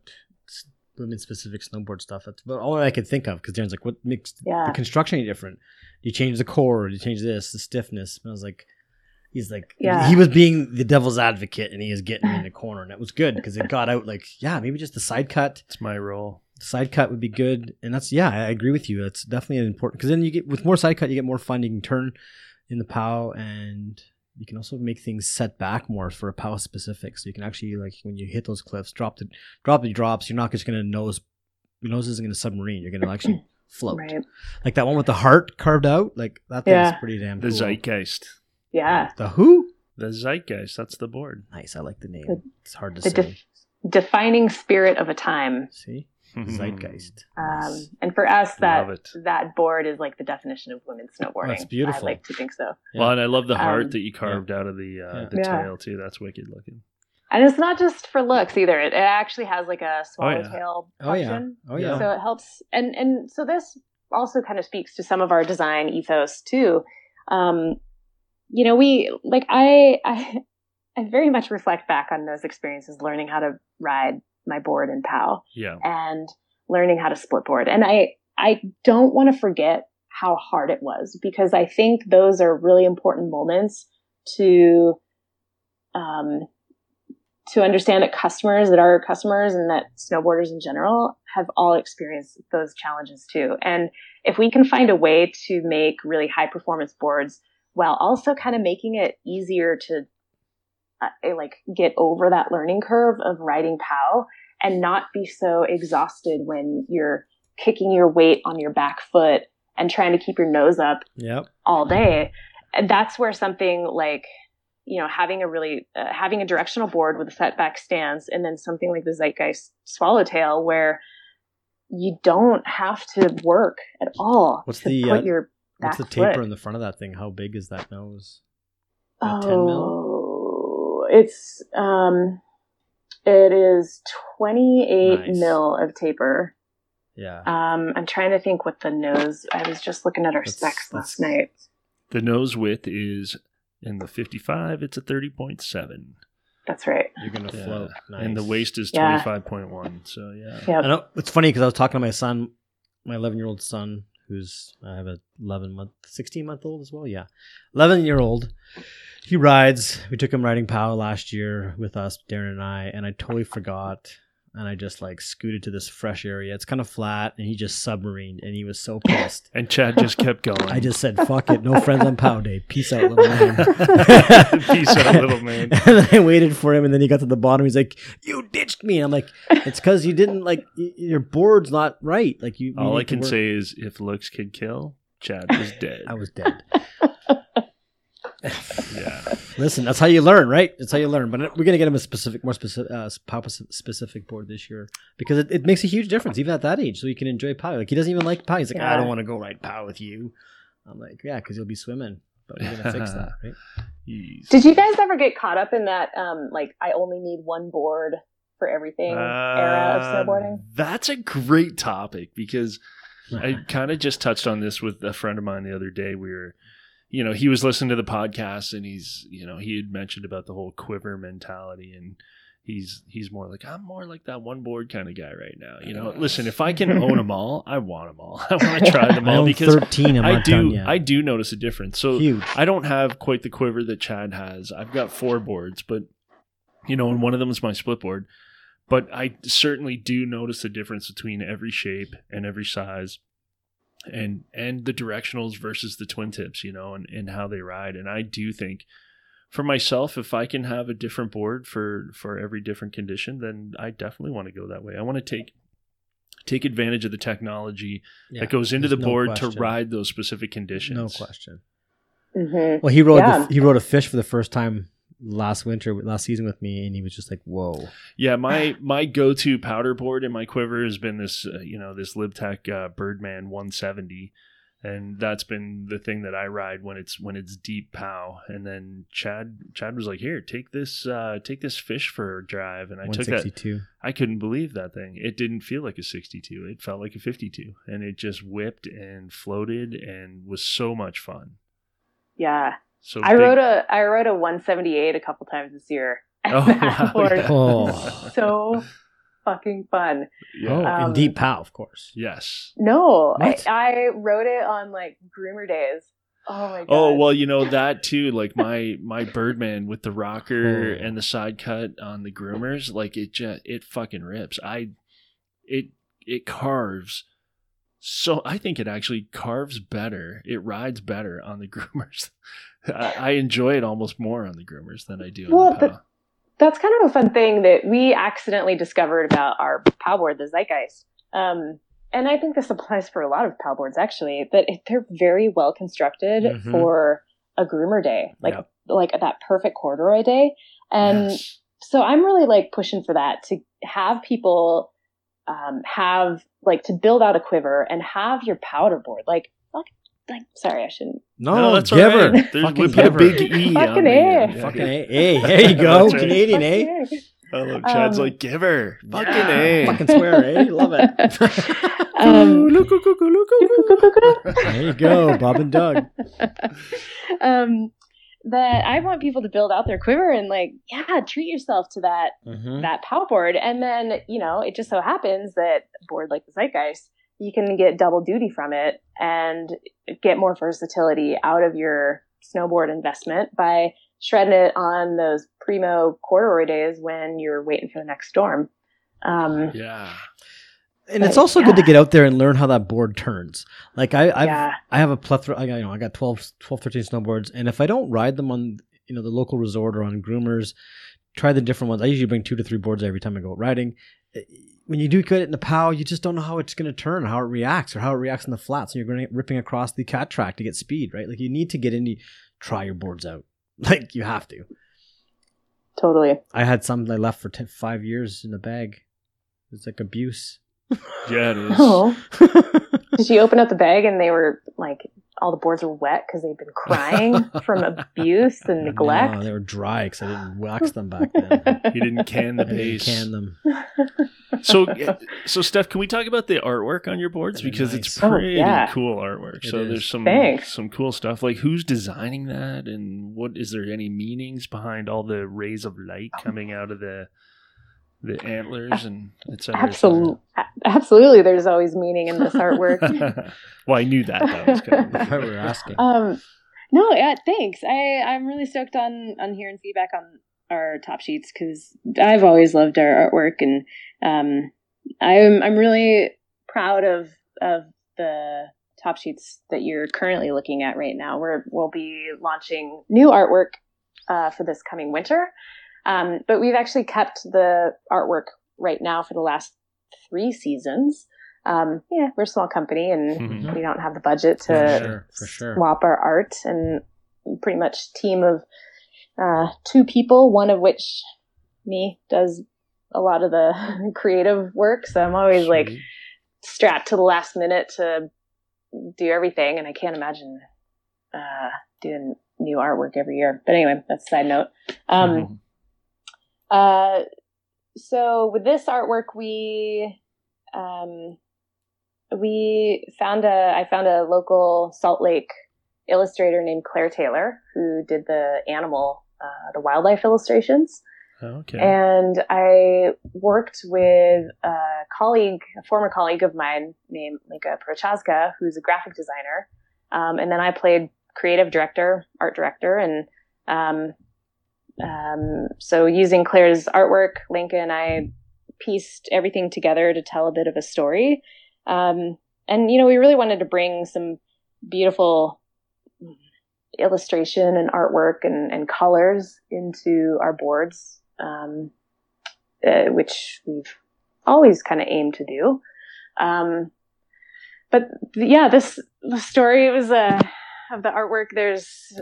[SPEAKER 3] s- women-specific snowboard stuff. That's about all I could think of because Darren's like, "What makes
[SPEAKER 1] Yeah.
[SPEAKER 3] the construction any different? Do you change the core? Do you change this, the stiffness?" And I was like, "He's like,
[SPEAKER 1] Yeah.
[SPEAKER 3] he was being the devil's advocate, and he is getting me in the corner, and it was good because it got out. Like, yeah, maybe just the side cut.
[SPEAKER 2] it's my role.
[SPEAKER 3] The Side cut would be good, and that's yeah, I agree with you. That's definitely an important because then you get with more side cut, you get more fun. You can turn in the POW, and you can also make things set back more for a POW specific. So you can actually like when you hit those cliffs, drop the drop the drops. You're not just gonna nose your nose isn't gonna submarine. You're gonna actually float
[SPEAKER 1] right.
[SPEAKER 3] like that one with the heart carved out. Like that thing's
[SPEAKER 1] Yeah.
[SPEAKER 3] pretty damn
[SPEAKER 2] The. Zeitgeist.
[SPEAKER 1] Yeah.
[SPEAKER 3] The who?
[SPEAKER 2] The Zeitgeist. That's the board.
[SPEAKER 3] Nice. I like the name.
[SPEAKER 1] The-
[SPEAKER 3] it's hard to
[SPEAKER 1] The
[SPEAKER 3] say.
[SPEAKER 1] def- defining spirit of a time.
[SPEAKER 3] See, zeitgeist.
[SPEAKER 1] Um,
[SPEAKER 3] Nice.
[SPEAKER 1] and for us, that that board is like the definition of women's snowboarding.
[SPEAKER 3] That's beautiful.
[SPEAKER 1] I like to think so.
[SPEAKER 3] Yeah.
[SPEAKER 2] Well, and I love the heart
[SPEAKER 1] Um,
[SPEAKER 2] that you carved out of the uh,
[SPEAKER 3] Yeah.
[SPEAKER 2] the tail too. That's wicked looking.
[SPEAKER 1] And it's not just for looks either. It, it actually has like a swallowtail
[SPEAKER 3] Oh yeah.
[SPEAKER 1] function.
[SPEAKER 3] Oh yeah.
[SPEAKER 1] So it helps, and and so this also kind of speaks to some of our design ethos too. Um, you know, we like I I I very much reflect back on those experiences, learning how to ride my board in POW
[SPEAKER 2] Yeah.
[SPEAKER 1] and learning how to split board. And I I don't want to forget how hard it was because I think those are really important moments to um to understand that customers that are customers and that snowboarders in general have all experienced those challenges too. And if we can find a way to make really high performance boards while also kind of making it easier to uh, like get over that learning curve of riding POW and not be so exhausted when you're kicking your weight on your back foot and trying to keep your nose up
[SPEAKER 3] Yep.
[SPEAKER 1] all day. And that's where something like, you know, having a really, uh, having a directional board with a setback stance and then something like the Zeitgeist Swallowtail where you don't have to work at all
[SPEAKER 3] What's the,
[SPEAKER 1] put
[SPEAKER 3] uh,
[SPEAKER 1] your
[SPEAKER 3] What's the taper
[SPEAKER 1] foot.
[SPEAKER 3] in the front of that thing? How big is that nose? About 10 mil?
[SPEAKER 1] Oh, it's, um, it is 28
[SPEAKER 3] Nice.
[SPEAKER 1] mil of taper.
[SPEAKER 3] Yeah.
[SPEAKER 1] Um, I'm trying to think what the nose. I was just looking at our
[SPEAKER 3] That's-
[SPEAKER 1] specs
[SPEAKER 3] that's-
[SPEAKER 1] last night.
[SPEAKER 2] The nose width is in the 55. It's a 30.7.
[SPEAKER 1] That's right.
[SPEAKER 3] You're gonna
[SPEAKER 2] Yeah.
[SPEAKER 3] float. Nice.
[SPEAKER 2] And the waist is
[SPEAKER 1] Yeah.
[SPEAKER 2] 25.1. So yeah.
[SPEAKER 1] Yeah.
[SPEAKER 3] I know it's funny because I was talking to my son, my 11 year old son, who's I have a 11 month, 16 month old as well. Yeah, 11 year old. He rides. We took him riding POW last year with us, Darren and I, and I totally forgot. And I just like scooted to this fresh area. It's kind of flat, and he just submarined, and he was so pissed.
[SPEAKER 2] And Chad just kept going.
[SPEAKER 3] I just said, "Fuck it, no friends on Pow Day. Peace out, little man."
[SPEAKER 2] Peace out, little man.
[SPEAKER 3] and then I waited for him, and then he got to the bottom. He's like, "You ditched me." And I'm like, "It's because you didn't like y- your board's not right. Like you." you
[SPEAKER 2] All I can
[SPEAKER 3] work."
[SPEAKER 2] say is, if looks could kill, Chad was dead.
[SPEAKER 3] I was dead.
[SPEAKER 2] Yeah.
[SPEAKER 3] Listen, that's how you learn, right? That's how you learn. But we're gonna get him a specific, more specific, uh, Pow specific board this year because it, it makes a huge difference, even at that age. So you can enjoy Pow. Like he doesn't even like Pow. He's like, I don't want to go ride Pow with you. I'm like, yeah, because you'll be swimming. But we're gonna fix that, right?
[SPEAKER 2] Jeez.
[SPEAKER 1] Did you guys ever get caught up in that? Um, like I only need one board for everything era of
[SPEAKER 2] Uh,
[SPEAKER 1] snowboarding.
[SPEAKER 2] That's a great topic because I kind of just touched on this with a friend of mine the other day. We were, you know, he was listening to the podcast and he's, you know, he had mentioned about the whole quiver mentality and he's he's more like I'm more like that one board kind of guy right now. You know, listen, if I can own them all, I want them all. I want to try them
[SPEAKER 3] I
[SPEAKER 2] all because
[SPEAKER 3] 13. I'm
[SPEAKER 2] I do. I do notice a difference. So
[SPEAKER 3] Huge.
[SPEAKER 2] I don't have quite the quiver that Chad has. I've got four boards, but you know, and one of them is my split board. But I certainly do notice the difference between every shape and every size and and the directionals versus the twin tips, you know, and, and how they ride. And I do think for myself, if I can have a different board for for every different condition, then I definitely want to go that way. I want to take take advantage of the technology
[SPEAKER 3] Yeah,
[SPEAKER 2] that goes into the
[SPEAKER 3] no
[SPEAKER 2] board
[SPEAKER 3] question.
[SPEAKER 2] to ride those specific conditions.
[SPEAKER 3] No question.
[SPEAKER 1] Mm-hmm.
[SPEAKER 3] Well, he rode
[SPEAKER 1] Yeah.
[SPEAKER 3] the, he rode a fish for the first time last winter, last season with me, and he was just like, "Whoa."
[SPEAKER 2] Yeah, my my go to powder board in my quiver has been this, uh, you know, this Lib Tech uh, Birdman 170, and that's been the thing that I ride when it's when it's deep pow. And then Chad Chad was like, "Here, take this uh, take this fish for a drive," and I took that. I couldn't believe that thing. It didn't feel like a 62. It felt like a 52, and it just whipped and floated and was so much fun.
[SPEAKER 1] Yeah,
[SPEAKER 2] So
[SPEAKER 1] I
[SPEAKER 2] big-
[SPEAKER 1] rode a I rode a 178 a couple times this year.
[SPEAKER 2] Oh, wow, yeah.
[SPEAKER 3] Oh.
[SPEAKER 1] so fucking fun.
[SPEAKER 2] Yeah.
[SPEAKER 3] Oh,
[SPEAKER 1] Um,
[SPEAKER 3] in deep pow, of course.
[SPEAKER 2] yes.
[SPEAKER 1] No, I,
[SPEAKER 3] What?
[SPEAKER 1] I rode it on like groomer days. Oh my god.
[SPEAKER 2] Oh well, you know that too. Like my my Birdman with the rocker
[SPEAKER 3] Oh.
[SPEAKER 2] and the side cut on the groomers, like it just it fucking rips. I it it carves. So I think it actually carves better. It rides better on the groomers. I, I enjoy it almost more on the groomers than I do on
[SPEAKER 1] Well,
[SPEAKER 2] the.
[SPEAKER 1] That's kind of a fun thing that we accidentally discovered about our pow board, the Zeitgeist. Um, and I think this applies for a lot of pow boards actually, but it, they're very well constructed
[SPEAKER 3] Mhm.
[SPEAKER 1] for a groomer day, like
[SPEAKER 2] Yep.
[SPEAKER 1] like that perfect corduroy day. And
[SPEAKER 2] Yes.
[SPEAKER 1] so I'm really like pushing for that to have people um, have like to build out a quiver and have your powder board like fuck like sorry I shouldn't
[SPEAKER 3] No,
[SPEAKER 2] No, that's
[SPEAKER 3] give her.
[SPEAKER 2] right. There's-
[SPEAKER 3] Fucking
[SPEAKER 2] we put a
[SPEAKER 3] give her.
[SPEAKER 2] big E
[SPEAKER 1] Fucking
[SPEAKER 2] on the,
[SPEAKER 1] A.
[SPEAKER 2] yeah,
[SPEAKER 3] Fucking
[SPEAKER 2] yeah.
[SPEAKER 3] A. Hey, there you go.
[SPEAKER 2] Right.
[SPEAKER 3] Canadian, eh?
[SPEAKER 2] I love Chad's
[SPEAKER 1] Um,
[SPEAKER 2] like give her fucking
[SPEAKER 3] Yeah.
[SPEAKER 2] A.
[SPEAKER 3] Fucking swear, eh? Love it.
[SPEAKER 1] um,
[SPEAKER 3] there you go, Bob and Doug.
[SPEAKER 1] um, that I want people to build out their quiver and like, yeah, treat yourself to that
[SPEAKER 3] Mhm.
[SPEAKER 1] that pow board, and then you know it just so happens that board like the Zeitgeist, you can get double duty from it and get more versatility out of your snowboard investment by shredding it on those primo corduroy days when you're waiting for the next storm. Um,
[SPEAKER 2] Yeah.
[SPEAKER 3] And it's also good to get out there and learn how that board turns. Like I, I've,
[SPEAKER 1] yeah,
[SPEAKER 3] I have a plethora. I got, you know, I got 12, 12, 13 snowboards, and if I don't ride them on, you know, the local resort or on groomers, try the different ones. I usually bring two to three boards every time I go riding. Eh, When you do get it in the POW, you just don't know how it's going to turn, how it reacts, or how it reacts in the flats. And you're going to ripping across the cat track to get speed, right? Like you need to get in, try your boards out. Like you have to.
[SPEAKER 1] totally.
[SPEAKER 3] I had some that I left for 10, five years in the bag. It's like abuse.
[SPEAKER 2] Yeah, it is.
[SPEAKER 1] Oh, did you open up the bag and they were like all the boards were wet because they'd been crying from abuse and neglect?
[SPEAKER 3] No, they were dry because I didn't wax them back then.
[SPEAKER 2] He didn't can the
[SPEAKER 3] I didn't
[SPEAKER 2] base.
[SPEAKER 3] can them.
[SPEAKER 2] So, so Steph, can we talk about the artwork on your boards
[SPEAKER 3] Very
[SPEAKER 2] because
[SPEAKER 3] nice.
[SPEAKER 2] it's
[SPEAKER 1] Oh,
[SPEAKER 2] pretty
[SPEAKER 1] yeah.
[SPEAKER 2] cool artwork.
[SPEAKER 3] It
[SPEAKER 2] so
[SPEAKER 3] is.
[SPEAKER 2] there's some
[SPEAKER 1] Thanks.
[SPEAKER 2] some cool stuff. Like who's designing that, and what is there any meanings behind all the rays of light oh. coming out of the the antlers and et cetera, et
[SPEAKER 1] Absolutely, absolutely. There's always meaning in this artwork.
[SPEAKER 2] well, I knew that. That was kind
[SPEAKER 3] That's
[SPEAKER 2] of
[SPEAKER 3] why we're asking.
[SPEAKER 1] um, no, yeah, thanks. I I'm really stoked on on hearing feedback on our top sheets because I've always loved our artwork, and um, I'm I'm really proud of of the top sheets that you're currently looking at right now. We're we'll be launching new artwork uh, for this coming winter, um, but we've actually kept the artwork right now for the last three seasons. Um, yeah, we're a small company and
[SPEAKER 2] Mhm.
[SPEAKER 1] we don't have the budget to
[SPEAKER 3] For sure, for sure.
[SPEAKER 1] swap our art and pretty much team of uh, two people, one of which me does a lot of the creative work. So I'm always like strapped to the last minute to do everything, and I can't imagine uh, doing new artwork every year. But anyway, that's a side note. Um, uh, so with this artwork, we um, we found a I found a local Salt Lake illustrator named Claire Taylor who did the animal uh, the wildlife illustrations.
[SPEAKER 2] okay.
[SPEAKER 1] And I worked with a colleague, a former colleague of mine named Mika Prochaska, who's a graphic designer. Um, and then I played creative director, art director. And um, um, so using Claire's artwork, Lincoln and I pieced everything together to tell a bit of a story. Um, and, you know, we really wanted to bring some beautiful illustration and artwork and, and colors into our boards, um, uh, which we've always kind of aimed to do. Um, but yeah, this the story was uh, of the artwork. There's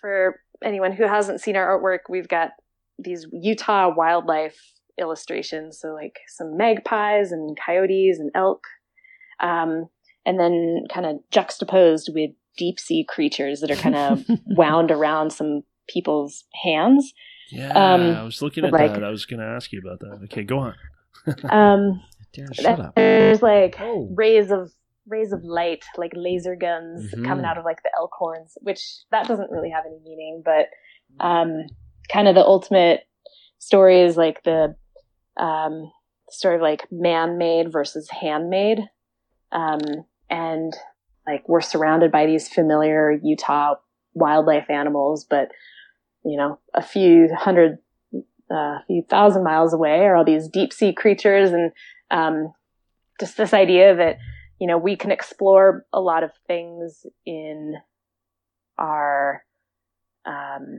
[SPEAKER 1] for anyone who hasn't seen our artwork, we've got these Utah wildlife illustrations. So like some magpies and coyotes and elk, um, and then kind of juxtaposed with deep sea creatures that are kind of wound around some people's hands.
[SPEAKER 2] yeah,
[SPEAKER 1] um,
[SPEAKER 2] I was looking at
[SPEAKER 1] like-
[SPEAKER 2] that. I was going to ask you about that. Okay, go on.
[SPEAKER 1] Um,
[SPEAKER 3] Darren, shut up.
[SPEAKER 1] there's like
[SPEAKER 3] Oh.
[SPEAKER 1] rays of rays of light, like laser guns
[SPEAKER 3] Mhm.
[SPEAKER 1] coming out of like the elk horns, which that doesn't really have any meaning, but um, kind of the ultimate story is like the um, story of like man-made versus handmade, um, and like we're surrounded by these familiar Utah wildlife animals, but you know, a few hundred, uh, a few thousand miles away are all these deep sea creatures, and um, just this idea that you know we can explore a lot of things in our um,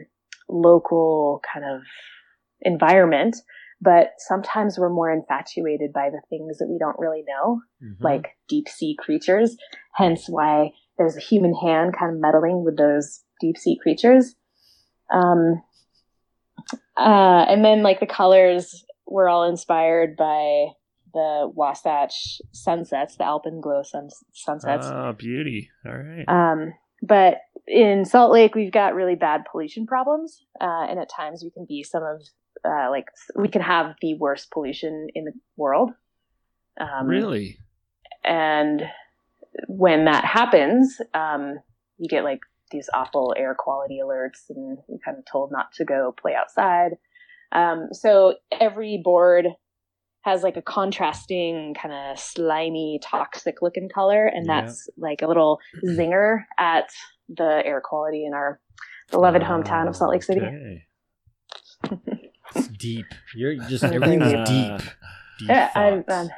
[SPEAKER 1] local kind of environment, but sometimes we're more infatuated by the things that we don't really know
[SPEAKER 3] Mhm.
[SPEAKER 1] like deep sea creatures. Hence why there's a human hand kind of meddling with those deep sea creatures. Um, uh, and then like the colors were all inspired by the Wasatch sunsets, the alpenglow sun- sunsets.
[SPEAKER 2] Ah, beauty. All right.
[SPEAKER 1] Um, but in Salt Lake, we've got really bad pollution problems, uh, and at times we can be some of uh, like we can have the worst pollution in the world. Um,
[SPEAKER 2] really?
[SPEAKER 1] and when that happens, um, you get like these awful air quality alerts, and you're kind of told not to go play outside. Um, so every board has like a contrasting kind of slimy, toxic looking color, and
[SPEAKER 3] Yeah.
[SPEAKER 1] that's like a little zinger at the air quality in our beloved hometown of Salt Lake City.
[SPEAKER 2] Okay.
[SPEAKER 3] It's deep. You're just everything's
[SPEAKER 2] Uh,
[SPEAKER 3] deep. Deep
[SPEAKER 1] Yeah, I,
[SPEAKER 3] thoughts.
[SPEAKER 1] um,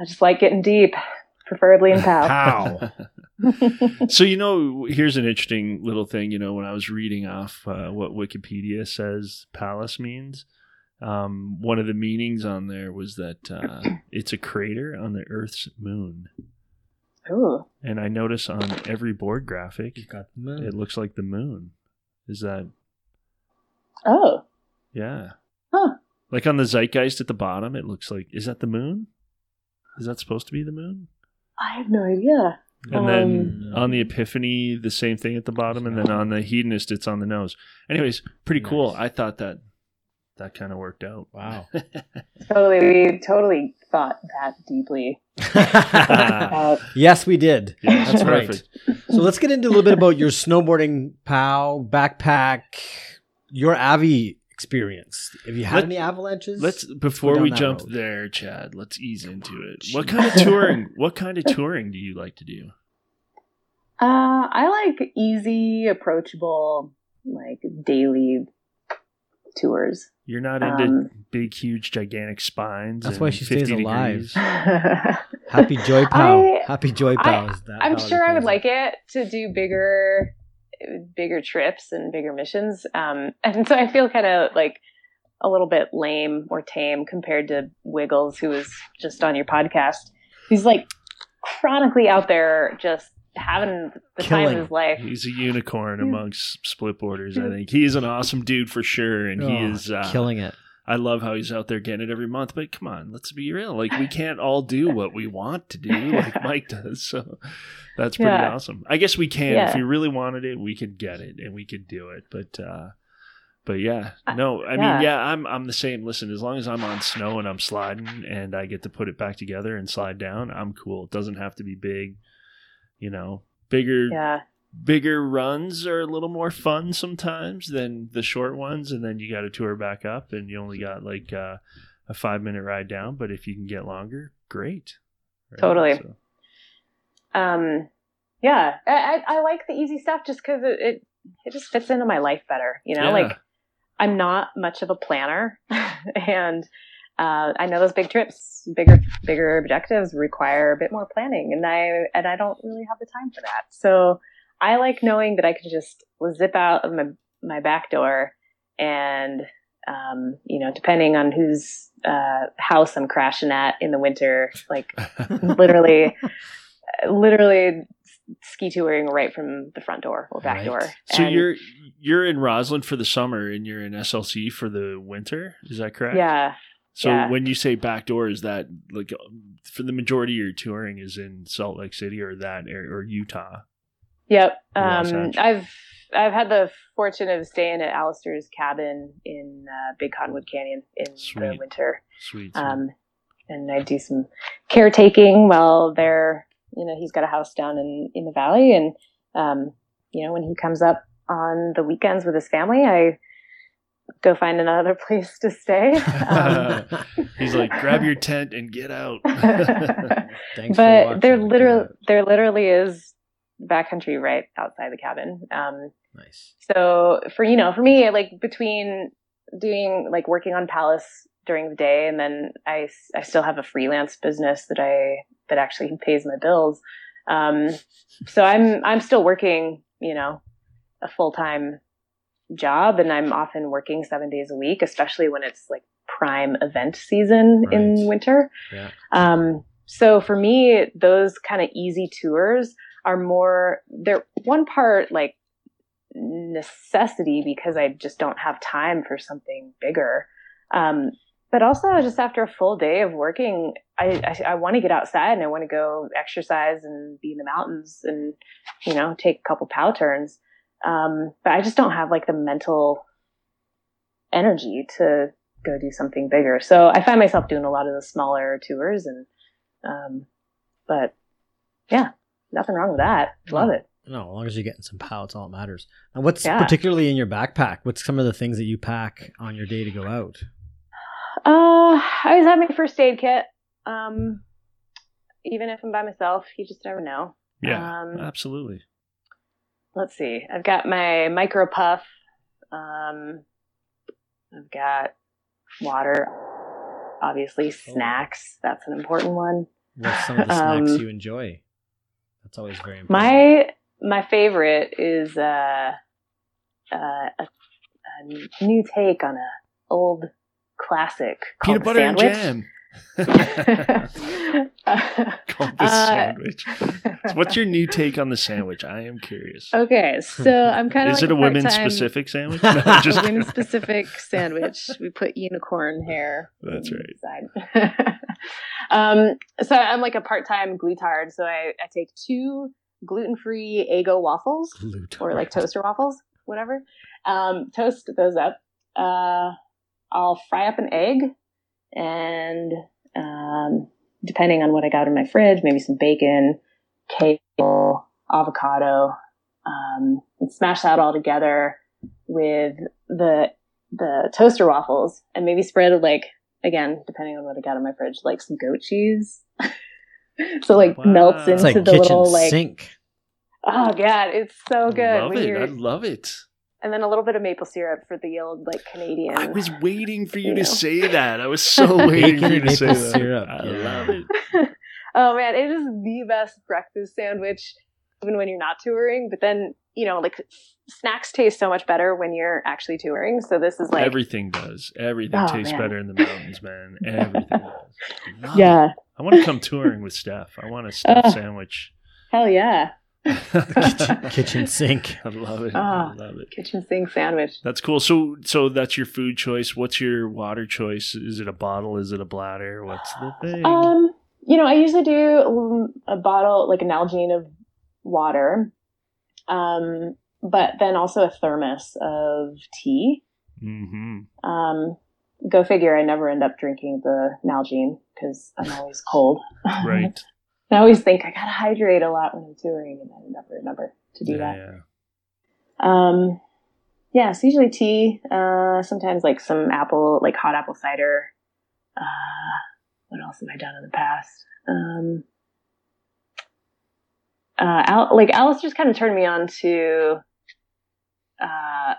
[SPEAKER 1] I just like getting deep, preferably in POW.
[SPEAKER 3] How?
[SPEAKER 2] so you know, here's an interesting little thing. You know, when I was reading off uh, what Wikipedia says Pallas means, um, one of the meanings on there was that uh, it's a crater on the Earth's moon.
[SPEAKER 1] Ooh.
[SPEAKER 2] And I notice on every board graphic,
[SPEAKER 3] You got the moon.
[SPEAKER 2] it looks like the moon. Is that
[SPEAKER 1] Oh.
[SPEAKER 2] yeah?
[SPEAKER 1] Huh.
[SPEAKER 2] Like on the zeitgeist at the bottom, it looks like is that the moon? Is that supposed to be the moon?
[SPEAKER 1] I have no idea.
[SPEAKER 2] And then
[SPEAKER 3] Um,
[SPEAKER 2] on the Epiphany, the same thing at the bottom, and then on the Hedonist, it's on the nose. Anyways, pretty cool. I thought that that kind of worked out.
[SPEAKER 3] Wow.
[SPEAKER 1] Totally, we totally thought that deeply about.
[SPEAKER 3] yes, we did.
[SPEAKER 2] Yeah,
[SPEAKER 3] That's right.
[SPEAKER 2] perfect.
[SPEAKER 3] So let's get into a little bit about your snowboarding POW, backpack, your Avi experience. Have you had
[SPEAKER 2] Let-
[SPEAKER 3] any avalanches?
[SPEAKER 2] Let's before we jump
[SPEAKER 3] road.
[SPEAKER 2] there, Chad. Let's ease into it. What kind of touring? What kind of touring do you like to do?
[SPEAKER 1] Uh, I like easy, approachable, like daily tours.
[SPEAKER 2] You're not into
[SPEAKER 1] Um,
[SPEAKER 2] big, huge, gigantic spines.
[SPEAKER 3] That's why she stays
[SPEAKER 2] 50
[SPEAKER 3] alive. Happy Joy Pow.
[SPEAKER 1] I-
[SPEAKER 3] Happy Joy
[SPEAKER 1] I-
[SPEAKER 3] Pow. is that
[SPEAKER 1] I'm sure I would
[SPEAKER 3] calls
[SPEAKER 1] like it to do bigger, bigger trips and bigger missions. Um, and so I feel kind of like a little bit lame or tame compared to Wiggles, who was just on your podcast. He's like chronically out there, just having the time of his life.
[SPEAKER 2] He's a unicorn
[SPEAKER 1] Yeah.
[SPEAKER 2] amongst split boarders. I think he's an awesome dude for sure, and he
[SPEAKER 3] Oh,
[SPEAKER 2] is uh,
[SPEAKER 3] killing it.
[SPEAKER 2] I love how he's out there getting it every month. But come on, let's be real. Like we can't all do what we want to do, like Mike does. So that's pretty
[SPEAKER 1] Yeah.
[SPEAKER 2] awesome. I guess we can. If
[SPEAKER 1] Yeah.
[SPEAKER 2] we really wanted it, we could get it and we could do it. But uh but yeah,
[SPEAKER 1] Uh,
[SPEAKER 2] no, I
[SPEAKER 1] yeah.
[SPEAKER 2] mean, yeah, I'm I'm the same. Listen, as long as I'm on snow and I'm sliding and I get to put it back together and slide down, I'm cool. It doesn't have to be big, you know. Bigger
[SPEAKER 1] Yeah.
[SPEAKER 2] bigger runs are a little more fun sometimes than the short ones and then you got to tour back up and you only got like uh, a five minute ride down but if you can get longer great Right?
[SPEAKER 1] Totally.
[SPEAKER 2] So-
[SPEAKER 1] Um, yeah, I, I, I like the easy stuff just because it, it it just fits into my life better. You know,
[SPEAKER 2] Yeah.
[SPEAKER 1] like I'm not much of a planner, and uh, I know those big trips, bigger bigger objectives require a bit more planning, and I and I don't really have the time for that. So I like knowing that I can just zip out of my my back door, and um, you know, depending on whose uh, house I'm crashing at in the winter, like literally literally ski touring right from the front door or back
[SPEAKER 3] Right.
[SPEAKER 1] door.
[SPEAKER 2] so
[SPEAKER 1] And-
[SPEAKER 2] you're you're in Rossland for the summer and you're in slc for the winter is that correct
[SPEAKER 1] yeah,
[SPEAKER 2] so
[SPEAKER 1] yeah.
[SPEAKER 2] when you say back door is that like for the majority of your touring is in salt lake city or that or, or utah
[SPEAKER 1] yep. Um, I've I've had the fortune of staying at Alistair's cabin in uh, Big Cottonwood Canyon in the winter,
[SPEAKER 2] sweet, sweet.
[SPEAKER 1] um, and I do some caretaking while they're you know he's got a house down in in the valley, and um, you know when he comes up on the weekends with his family, I go find another place to stay. Um,
[SPEAKER 2] he's like grab your tent and get out
[SPEAKER 3] Thanks
[SPEAKER 1] but
[SPEAKER 3] watching.
[SPEAKER 1] there literally
[SPEAKER 3] that.
[SPEAKER 1] there literally is backcountry right outside the cabin. Um,
[SPEAKER 3] Nice.
[SPEAKER 1] so for you know for me like between doing like working on Pallas during the day and then I I still have a freelance business that I that actually pays my bills. Um, so I'm I'm still working you know a full time job and I'm often working seven days a week, especially when it's like prime event season in winter.
[SPEAKER 3] Yeah.
[SPEAKER 1] Um, so for me, those kind of easy tours are more, they're one part like necessity because I just don't have time for something bigger. Um, but also just after a full day of working, I, I, I want to get outside and I want to go exercise and be in the mountains and, you know, take a couple pow turns. Um, but I just don't have like the mental energy to go do something bigger. So I find myself doing a lot of the smaller tours and, um, but yeah, nothing wrong with that. Love it.
[SPEAKER 3] No, as long as you're getting some pow, it's all that matters. And what's
[SPEAKER 1] Yeah.
[SPEAKER 3] particularly in your backpack? What's some of the things that you pack on your day to go out?
[SPEAKER 1] Uh, I always have my first aid kit. Um, even if I'm by myself, you just never know.
[SPEAKER 2] yeah
[SPEAKER 1] Um,
[SPEAKER 2] absolutely
[SPEAKER 1] let's see. I've got my micro puff. Um, I've got water, obviously snacks. That's an important one.
[SPEAKER 3] What's some of the snacks
[SPEAKER 1] Um,
[SPEAKER 3] you enjoy? That's always very important.
[SPEAKER 1] My my favorite is uh, uh, a, a new take on a old classic called
[SPEAKER 2] peanut butter and
[SPEAKER 1] sandwich.
[SPEAKER 2] jam
[SPEAKER 1] Uh,
[SPEAKER 2] called the
[SPEAKER 1] uh,
[SPEAKER 2] sandwich So what's your new take on the sandwich i am curious
[SPEAKER 1] Okay, so I'm kind of
[SPEAKER 2] is
[SPEAKER 1] like
[SPEAKER 2] it a women's
[SPEAKER 1] part-time-
[SPEAKER 2] specific sandwich no, just
[SPEAKER 1] women specific sandwich. We put unicorn hair.
[SPEAKER 2] That's right.
[SPEAKER 1] Um, so I'm like a part time glutard. So I, I take two gluten free Eggo waffles
[SPEAKER 3] Glute.
[SPEAKER 1] or like toaster waffles, whatever. Um, toast those up. Uh, I'll fry up an egg and um, depending on what I got in my fridge, maybe some bacon, kale, avocado, um, and smash that all together with the the toaster waffles and maybe spread like again depending on what I got in my fridge like some goat cheese so like
[SPEAKER 2] Wow.
[SPEAKER 1] melts
[SPEAKER 2] It's
[SPEAKER 3] It's
[SPEAKER 1] into
[SPEAKER 3] like
[SPEAKER 1] the
[SPEAKER 3] kitchen
[SPEAKER 1] little like
[SPEAKER 3] sink.
[SPEAKER 1] oh god it's so good
[SPEAKER 2] love it i love it
[SPEAKER 1] and then a little bit of maple syrup for the old like Canadian.
[SPEAKER 2] I was waiting for you,
[SPEAKER 1] You
[SPEAKER 2] to
[SPEAKER 1] know.
[SPEAKER 2] say that. I was so waiting for you to say that.
[SPEAKER 3] syrup,
[SPEAKER 2] I
[SPEAKER 3] yeah.
[SPEAKER 2] love it.
[SPEAKER 1] oh man, it is the best breakfast sandwich, even when you're not touring. But then you know, like snacks taste so much better when you're actually touring. So this is like
[SPEAKER 2] Everything does. Everything
[SPEAKER 1] Oh,
[SPEAKER 2] tastes
[SPEAKER 1] man.
[SPEAKER 2] better in the mountains, man. Everything does. I it.
[SPEAKER 1] yeah,
[SPEAKER 2] I want to come touring with Steph. I want a Steph
[SPEAKER 1] Oh.
[SPEAKER 2] sandwich.
[SPEAKER 1] hell yeah,
[SPEAKER 3] kitchen, kitchen sink.
[SPEAKER 2] I love it.
[SPEAKER 1] Ah.
[SPEAKER 2] I love it.
[SPEAKER 1] kitchen sink sandwich.
[SPEAKER 2] That's cool. So, so that's your food choice. What's your water choice? Is it a bottle? Is it a bladder? What's the thing?
[SPEAKER 1] Um, you know, I usually do um, a bottle, like an Nalgene of water, um, but then also a thermos of tea.
[SPEAKER 2] hmm
[SPEAKER 1] Um, go figure, I never end up drinking the Nalgene because I'm always cold.
[SPEAKER 2] Right.
[SPEAKER 1] I always think I gotta hydrate a lot when I'm touring, and I never remember to do
[SPEAKER 2] yeah,
[SPEAKER 1] that.
[SPEAKER 2] yeah.
[SPEAKER 1] Um, yeah, it's usually tea. Uh, sometimes like some apple, like hot apple cider. Uh, what else have I done in the past? Um, uh, Al- like Alistair's kind of turned me on to, uh,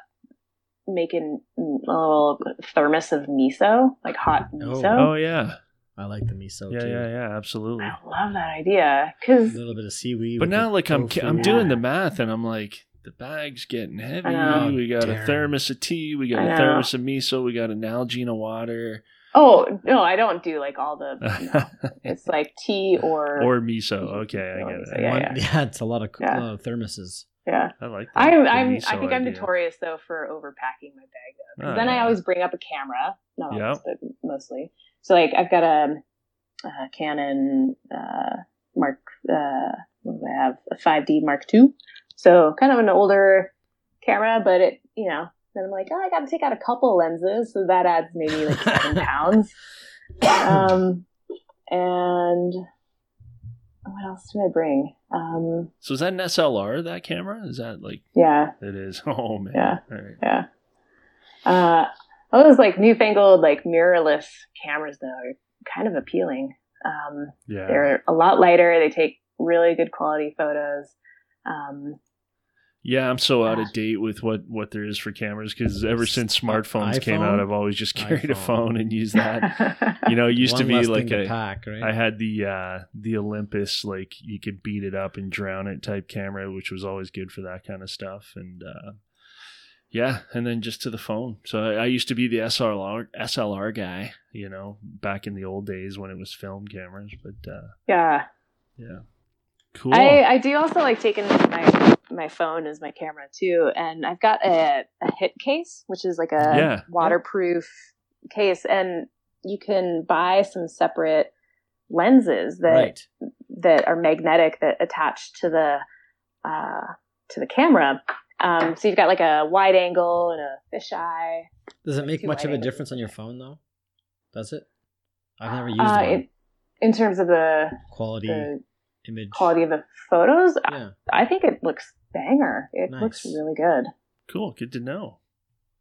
[SPEAKER 1] making a little thermos of miso, like hot miso.
[SPEAKER 2] Oh yeah.
[SPEAKER 3] I like the miso
[SPEAKER 2] Yeah,
[SPEAKER 3] too.
[SPEAKER 2] yeah, yeah. Absolutely.
[SPEAKER 1] I love that idea because A
[SPEAKER 3] little bit of seaweed.
[SPEAKER 2] But now, like I'm,
[SPEAKER 3] tofu.
[SPEAKER 2] I'm doing the math, and I'm like, the bag's getting heavy.
[SPEAKER 1] Know.
[SPEAKER 2] We got
[SPEAKER 3] Darn.
[SPEAKER 2] a thermos of tea. We got
[SPEAKER 1] I
[SPEAKER 2] a
[SPEAKER 1] know.
[SPEAKER 2] thermos of miso. We got an Nalgene of water.
[SPEAKER 1] oh no, I don't do like all the. No. It's like tea or
[SPEAKER 2] or miso. Okay, I get
[SPEAKER 1] miso,
[SPEAKER 2] it.
[SPEAKER 1] yeah,
[SPEAKER 3] One-
[SPEAKER 1] yeah.
[SPEAKER 3] yeah, it's a lot of,
[SPEAKER 1] Yeah.
[SPEAKER 3] lot of thermoses.
[SPEAKER 1] yeah.
[SPEAKER 2] I like that.
[SPEAKER 1] I'm, I'm, I think I'm
[SPEAKER 2] idea.
[SPEAKER 1] notorious though for overpacking my bag though. 'Cause
[SPEAKER 2] Oh,
[SPEAKER 1] then I always bring up a camera, not
[SPEAKER 2] Yeah.
[SPEAKER 1] always, but mostly. So like I've got a, a Canon uh, Mark, uh, what do I have? A 5D Mark II. So kind of an older camera, but it, you know, then I'm like, oh, I got to take out a couple lenses, so that adds maybe like seven pounds. Um, and what else do I bring? Um,
[SPEAKER 2] So is that an SLR? That camera? Is that like
[SPEAKER 1] yeah,
[SPEAKER 2] it is? Oh man.
[SPEAKER 1] Yeah.
[SPEAKER 2] Right.
[SPEAKER 1] Yeah. Uh, all those like newfangled like mirrorless cameras though are kind of appealing. Um,
[SPEAKER 2] Yeah.
[SPEAKER 1] they're a lot lighter. They take really good quality photos. Um,
[SPEAKER 2] Yeah, I'm so out of date with what what there is for cameras because ever since smartphones came out, I've always just carried a phone and used that. You know, it used to be like
[SPEAKER 3] thing to
[SPEAKER 2] a
[SPEAKER 3] pack, right?
[SPEAKER 2] I had the uh the Olympus like you could beat it up and drown it type camera, which was always good for that kind of stuff. And uh yeah, and then just to the phone. So I, I used to be the SLR SLR guy, you know, back in the old days when it was film cameras. But uh
[SPEAKER 1] yeah.
[SPEAKER 2] yeah, cool.
[SPEAKER 1] I, I do also like taking my my phone as my camera too, and I've got a, a Hitcase, which is like a
[SPEAKER 2] Yeah.
[SPEAKER 1] waterproof case, and you can buy some separate lenses that
[SPEAKER 3] right.
[SPEAKER 1] that are magnetic that attach to the uh, to the camera. Um, so you've got like a wide angle and a fisheye.
[SPEAKER 3] Does it make much of a
[SPEAKER 1] angles.
[SPEAKER 3] difference on your phone though? Does it? I've never used
[SPEAKER 1] Uh,
[SPEAKER 3] one.
[SPEAKER 1] in, in terms of the,
[SPEAKER 3] Quality
[SPEAKER 1] the
[SPEAKER 3] image.
[SPEAKER 1] quality of the photos, I-
[SPEAKER 3] Yeah.
[SPEAKER 1] I think it looks banger. It
[SPEAKER 3] Nice.
[SPEAKER 1] looks really good.
[SPEAKER 2] cool, good to know.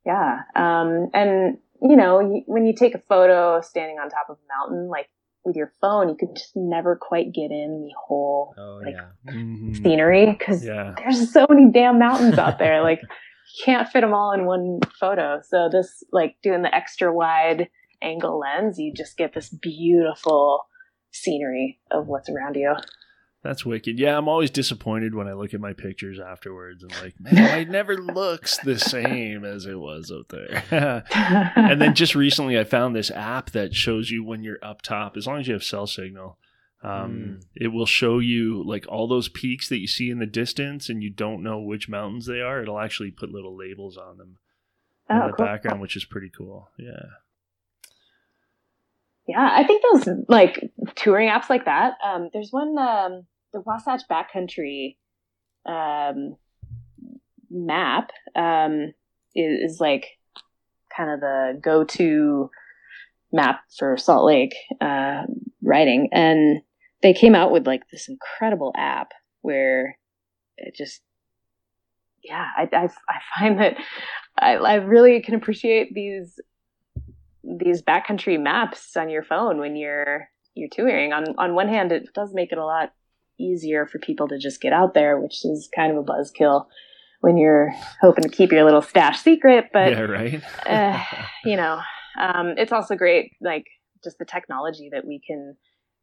[SPEAKER 1] Yeah. Um, and you know, when you take a photo standing on top of a mountain, like with your phone, you could just never quite get in the whole
[SPEAKER 3] Oh
[SPEAKER 1] like,
[SPEAKER 3] yeah.
[SPEAKER 2] Mhm.
[SPEAKER 1] scenery because
[SPEAKER 2] Yeah.
[SPEAKER 1] there's so many damn mountains out there. like you can't fit them all in one photo. So this, like doing the extra wide angle lens, you just get this beautiful scenery of what's around you.
[SPEAKER 2] That's wicked. Yeah, I'm always disappointed when I look at my pictures afterwards and like, man, it never looks the same as it was out there. and then just recently, I found this app that shows you when you're up top, as long as you have cell signal, um, it will show you like all those peaks that you see in the distance, and you don't know which mountains they are. It'll actually put little labels on them in
[SPEAKER 1] Oh,
[SPEAKER 2] the
[SPEAKER 1] cool.
[SPEAKER 2] background, which is pretty cool. Yeah.
[SPEAKER 1] Yeah, I think those like touring apps like that. Um, there's one, um, the Wasatch Backcountry um, map um, is, is like kind of the go-to map for Salt Lake uh, riding, and they came out with like this incredible app where it just, yeah, I I, I find that I, I really can appreciate these these backcountry maps on your phone when you're you're touring. On on one hand, it does make it a lot easier for people to just get out there, which is kind of a buzzkill when you're hoping to keep your little stash secret. But
[SPEAKER 2] yeah, right.
[SPEAKER 1] uh, you know, um, it's also great, like just the technology that we can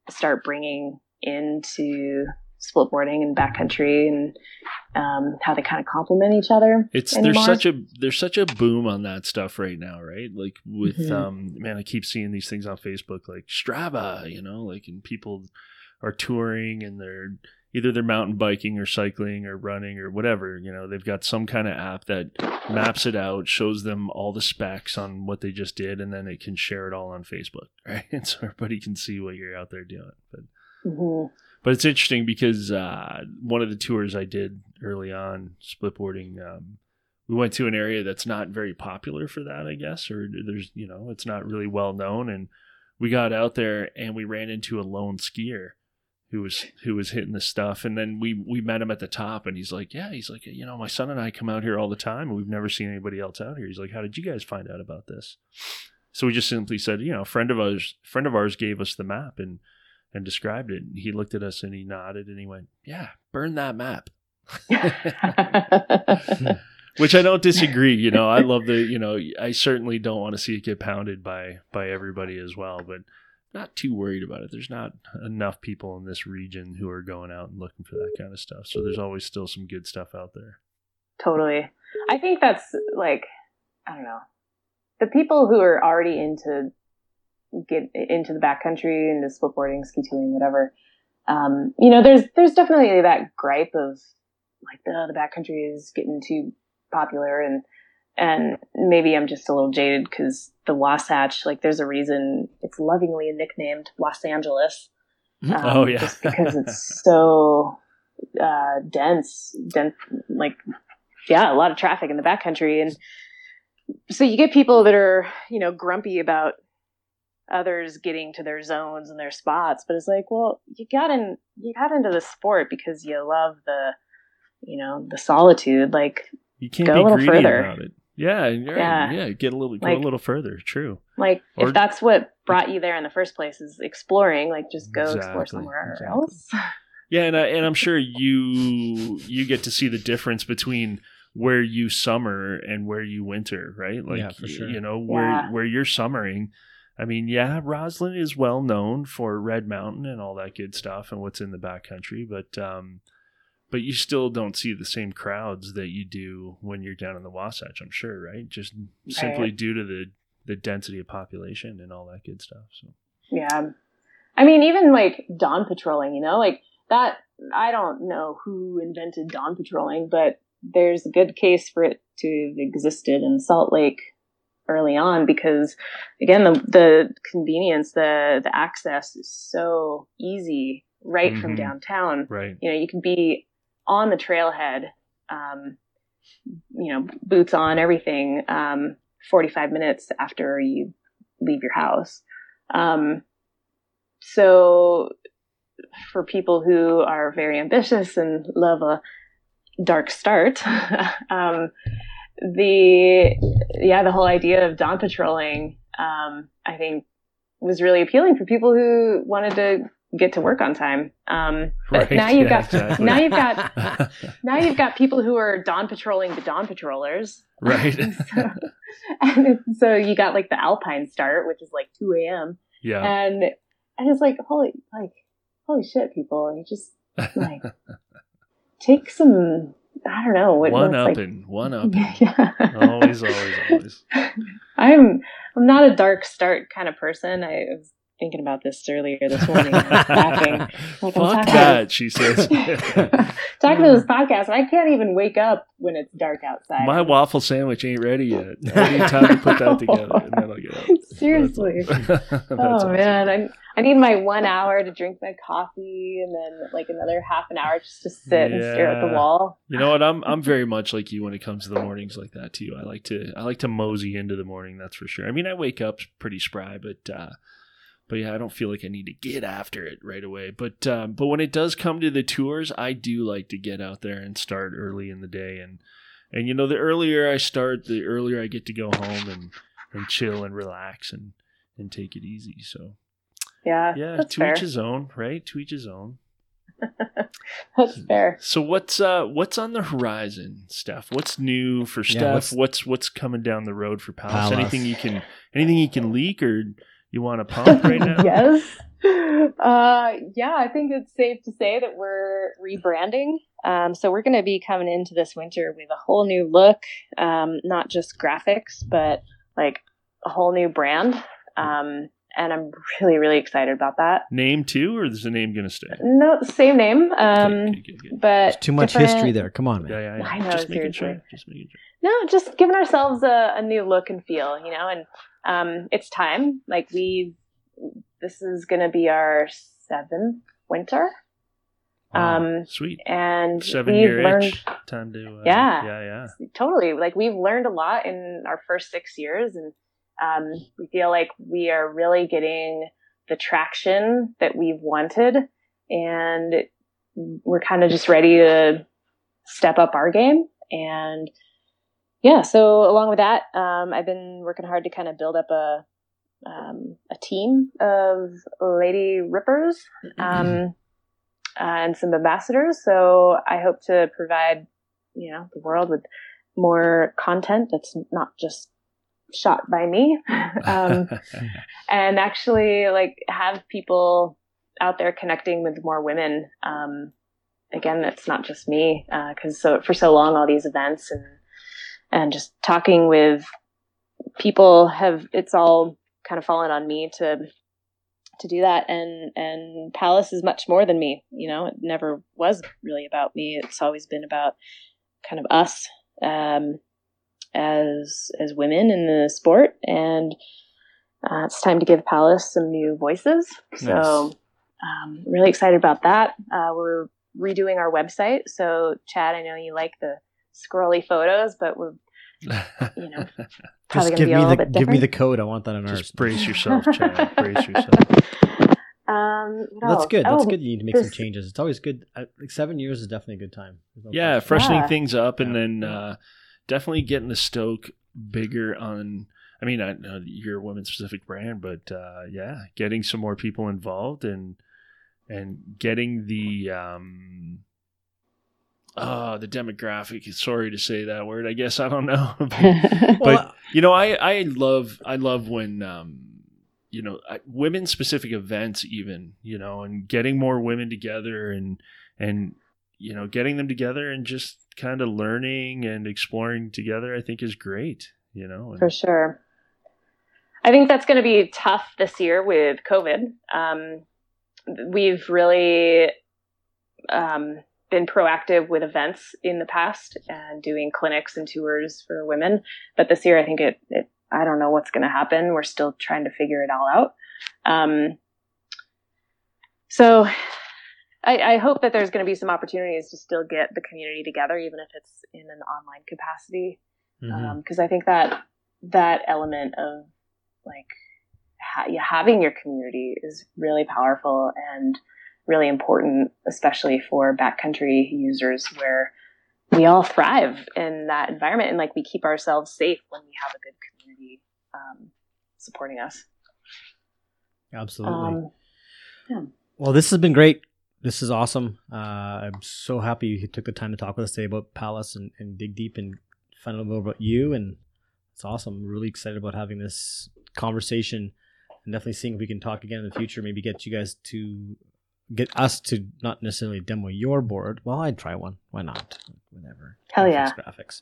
[SPEAKER 1] start bringing into splitboarding and backcountry and um, how they kind of complement each other.
[SPEAKER 2] It's
[SPEAKER 1] anymore.
[SPEAKER 2] there's such a there's such a boom on that stuff right now, right? Like with
[SPEAKER 1] Mhm.
[SPEAKER 2] um man, I keep seeing these things on Facebook like Strava, you know, like and people are touring and they're either they're mountain biking or cycling or running or whatever, you know, they've got some kind of app that maps it out, shows them all the specs on what they just did and then it can share it all on Facebook, right? And so everybody can see what you're out there doing. But
[SPEAKER 1] Mhm.
[SPEAKER 2] but it's interesting because uh, one of the tours I did early on, splitboarding, um, we went to an area that's not very popular for that, I guess, or there's, you know, it's not really well known. And we got out there and we ran into a lone skier who was who was hitting the stuff. And then we we met him at the top, and he's like, "Yeah, he's like, you know, my son and I come out here all the time, and we've never seen anybody else out here." He's like, "How did you guys find out about this?" So we just simply said, you know, a friend of ours, friend of ours gave us the map and and described it. And he looked at us and he nodded and he went, "Yeah, burn that map." Which I don't disagree. You know, I love the. You know, I certainly don't want to see it get pounded by by everybody as well, but not too worried about it. There's not enough people in this region who are going out and looking for that kind of stuff. So there's always still some good stuff out there.
[SPEAKER 1] totally. I think that's like, I don't know, the people who are already into get into the backcountry, into splitboarding, ski touring, whatever. Um, you know, there's there's definitely that gripe of like the the backcountry is getting too popular, and and maybe I'm just a little jaded because the Wasatch, like, there's a reason it's lovingly nicknamed Los Angeles. um,
[SPEAKER 2] oh yeah,
[SPEAKER 1] just because it's so uh, dense, dense, like yeah, a lot of traffic in the backcountry, and so you get people that are you know grumpy about others getting to their zones and their spots, but it's like, well, you got in, you got into the sport because you love the, you know, the solitude. Like,
[SPEAKER 2] you can't
[SPEAKER 1] go a little further.
[SPEAKER 2] About it. Yeah, you're
[SPEAKER 1] Yeah.
[SPEAKER 2] yeah, get a little go a little further. True.
[SPEAKER 1] like
[SPEAKER 2] Or-
[SPEAKER 1] if that's what brought you there in the first place is exploring, like just go explore somewhere
[SPEAKER 2] exactly.
[SPEAKER 1] else.
[SPEAKER 2] Yeah, and I, and I'm sure you you get to see the difference between where you summer and where you winter, right? Like
[SPEAKER 3] Yeah, for sure.
[SPEAKER 2] you know where
[SPEAKER 1] Yeah.
[SPEAKER 2] where you're summering. I mean, yeah, Rossland is well known for Red Mountain and all that good stuff and what's in the backcountry, but um, but you still don't see the same crowds that you do when you're down in the Wasatch. I'm sure, right? Just simply
[SPEAKER 1] Right.
[SPEAKER 2] due to the the density of population and all that good stuff. So
[SPEAKER 1] Yeah. I mean, even like dawn patrolling, you know, like that, I don't know who invented dawn patrolling, but there's a good case for it to have existed in Salt Lake early on because again, the, the convenience, the, the access is so easy right from
[SPEAKER 2] Mhm.
[SPEAKER 1] downtown.
[SPEAKER 2] right,
[SPEAKER 1] You know, you can be on the trailhead, um, you know, boots on, everything, um, 45 minutes after you leave your house. Um, so for people who are very ambitious and love a dark start, um, the, yeah, the whole idea of dawn patrolling, um, I think was really appealing for people who wanted to get to work on time. Um, but
[SPEAKER 2] right.
[SPEAKER 1] now you've
[SPEAKER 2] Yeah,
[SPEAKER 1] got,
[SPEAKER 2] exactly.
[SPEAKER 1] now you've got now you've got people who are dawn patrolling the dawn patrollers.
[SPEAKER 2] right.
[SPEAKER 1] so, and so you got like the Alpine start, which is like 2 a.m.
[SPEAKER 2] yeah.
[SPEAKER 1] And and it's like holy like holy shit, people! And You just like take some I don't know what
[SPEAKER 2] one up
[SPEAKER 1] like,
[SPEAKER 2] and one up.
[SPEAKER 1] yeah.
[SPEAKER 2] always, always, always.
[SPEAKER 1] I'm I'm not a dark start kind of person. I was thinking about this earlier this morning. Laughing. Like, I'm
[SPEAKER 2] Fuck that, she says.
[SPEAKER 1] talking to this podcast, and I can't even wake up when it's dark outside.
[SPEAKER 2] My waffle sandwich ain't ready yet. I need time to put that together, and then I'll get up.
[SPEAKER 1] Seriously. Oh
[SPEAKER 2] awesome.
[SPEAKER 1] man, I I need my one hour to drink my coffee, and then like another half an hour just to sit and stare at the wall.
[SPEAKER 2] You know what? I'm I'm very much like you when it comes to the mornings like that too. I like to I like to mosey into the morning. That's for sure. I mean, I wake up pretty spry, but uh, but yeah, I don't feel like I need to get after it right away. But um, but when it does come to the tours, I do like to get out there and start early in the day. And and you know, the earlier I start, the earlier I get to go home and and chill and relax and and take it easy. So
[SPEAKER 1] Yeah,
[SPEAKER 2] yeah, to
[SPEAKER 1] fair.
[SPEAKER 2] each his own, right? To each his own.
[SPEAKER 1] That's fair.
[SPEAKER 2] So what's uh what's on the horizon, Steph? What's new for
[SPEAKER 3] Yeah,
[SPEAKER 2] Steph?
[SPEAKER 3] what's-
[SPEAKER 2] what's what's coming down the road for Pallas?
[SPEAKER 3] Pallas.
[SPEAKER 2] Anything you can anything you can leak or you want to pump right now?
[SPEAKER 1] yes. Uh, yeah, I think it's safe to say that we're rebranding. Um, so we're going to be coming into this winter with a whole new look, um, not just graphics, but like a whole new brand. Um, and I'm really, really excited about that.
[SPEAKER 2] Name too, or is the name gonna stay?
[SPEAKER 1] No, same name. Um,
[SPEAKER 2] Okay, okay, okay.
[SPEAKER 1] but
[SPEAKER 3] There's too much
[SPEAKER 1] different-
[SPEAKER 3] history there. Come on, man.
[SPEAKER 2] Yeah, yeah, yeah.
[SPEAKER 1] I know,
[SPEAKER 2] Just making sure. Just making sure.
[SPEAKER 1] No, just giving ourselves a, a new look and feel, you know, and um, it's time. Like we, this is going to be our seventh winter,
[SPEAKER 3] Wow.
[SPEAKER 1] um,
[SPEAKER 2] Sweet.
[SPEAKER 1] and
[SPEAKER 2] Seven
[SPEAKER 1] we've
[SPEAKER 2] year
[SPEAKER 1] learned
[SPEAKER 2] itch. Time to. Uh,
[SPEAKER 1] Yeah.
[SPEAKER 2] Yeah, yeah.
[SPEAKER 1] totally like we've learned a lot in our first six years, and um, we feel like we are really getting the traction that we've wanted, and we're kind of just ready to step up our game. And yeah so along with that um, i've been working hard to kind of build up a um, a team of lady rippers um, and some ambassadors. So i hope to provide you know the world with more content that's not just shot by me. Um, and actually like have people out there connecting with more women. Um, again it's not just me because so for so long all these events and and just talking with people have it's all kind of fallen on me to to do that. And and Pallas is much more than me you know? It never was really about me. It's always been about kind of us. Um as as women in the sport and uh, it's time to give Pallas some new voices so
[SPEAKER 2] Nice.
[SPEAKER 1] um, really excited about that uh, we're redoing our website so chad i know you like the scrolly photos but we're you know probably
[SPEAKER 3] Just
[SPEAKER 1] gonna
[SPEAKER 3] give
[SPEAKER 1] be a
[SPEAKER 3] me
[SPEAKER 1] little
[SPEAKER 3] the
[SPEAKER 1] bit
[SPEAKER 3] give me the code. I want that on ours.
[SPEAKER 2] Just brace yourself, Chad. brace yourself.
[SPEAKER 1] um what
[SPEAKER 3] That's good. That's
[SPEAKER 1] Oh,
[SPEAKER 3] good. You need to make some changes. It's always good. Like seven years is definitely a good time. No
[SPEAKER 2] Yeah,
[SPEAKER 3] question.
[SPEAKER 2] freshening
[SPEAKER 1] Yeah.
[SPEAKER 2] things up, and
[SPEAKER 3] Yeah.
[SPEAKER 2] then uh, definitely getting the Stoke bigger on. I mean, I know you're a women's specific brand, but uh, yeah, getting some more people involved and and getting the um, uh, the demographic. Sorry to say that word. I guess I don't know.
[SPEAKER 3] Well,
[SPEAKER 2] but you know, I I love I love when um, you know women specific events even you know and getting more women together and and you know getting them together and just kind of learning and exploring together I think is great. You know, and-
[SPEAKER 1] For sure. I think that's going to be tough this year with COVID. Um, we've really um, been proactive with events in the past and doing clinics and tours for women. But this year, I think it, it I don't know what's going to happen. We're still trying to figure it all out. Um, so I, I hope that there's going to be some opportunities to still get the community together, even if it's in an online capacity because I think that that element of like ha- having your community is really powerful and really important, especially for backcountry users where we all thrive in that environment and like we keep ourselves safe when we have a good community um, supporting us.
[SPEAKER 3] Absolutely.
[SPEAKER 1] Um,
[SPEAKER 3] Well, this has been great. This is awesome. Uh, I'm so happy you took the time to talk with us today about Pallas and, and dig deep and find out more about you. And it's awesome. I'm really excited about having this conversation and definitely seeing if we can talk again in the future. Maybe get you guys to get us to not necessarily demo your board. Well, I'd try one. Why not? Whatever.
[SPEAKER 1] Hell yeah.
[SPEAKER 3] Graphics.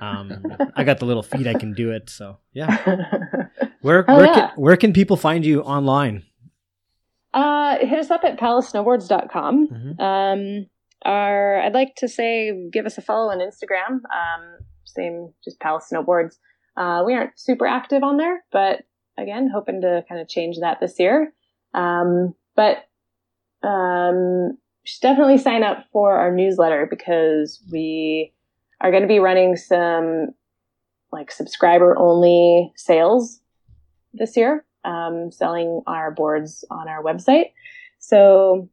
[SPEAKER 3] Um, I got the little feet. I can do it. So yeah. Where
[SPEAKER 1] Hell
[SPEAKER 3] where
[SPEAKER 1] yeah.
[SPEAKER 3] can where can people find you online?
[SPEAKER 1] Uh, hit us up at pallassnowboards.com.
[SPEAKER 3] Mhm.
[SPEAKER 1] Um, our, I'd like to say, give us a follow on Instagram. Um, same, just Pallas Snowboards. Uh, we aren't super active on there, but again, hoping to kind of change that this year. Um, but um, should definitely sign up for our newsletter because we are going to be running some like subscriber only sales this year, um, selling our boards on our website. So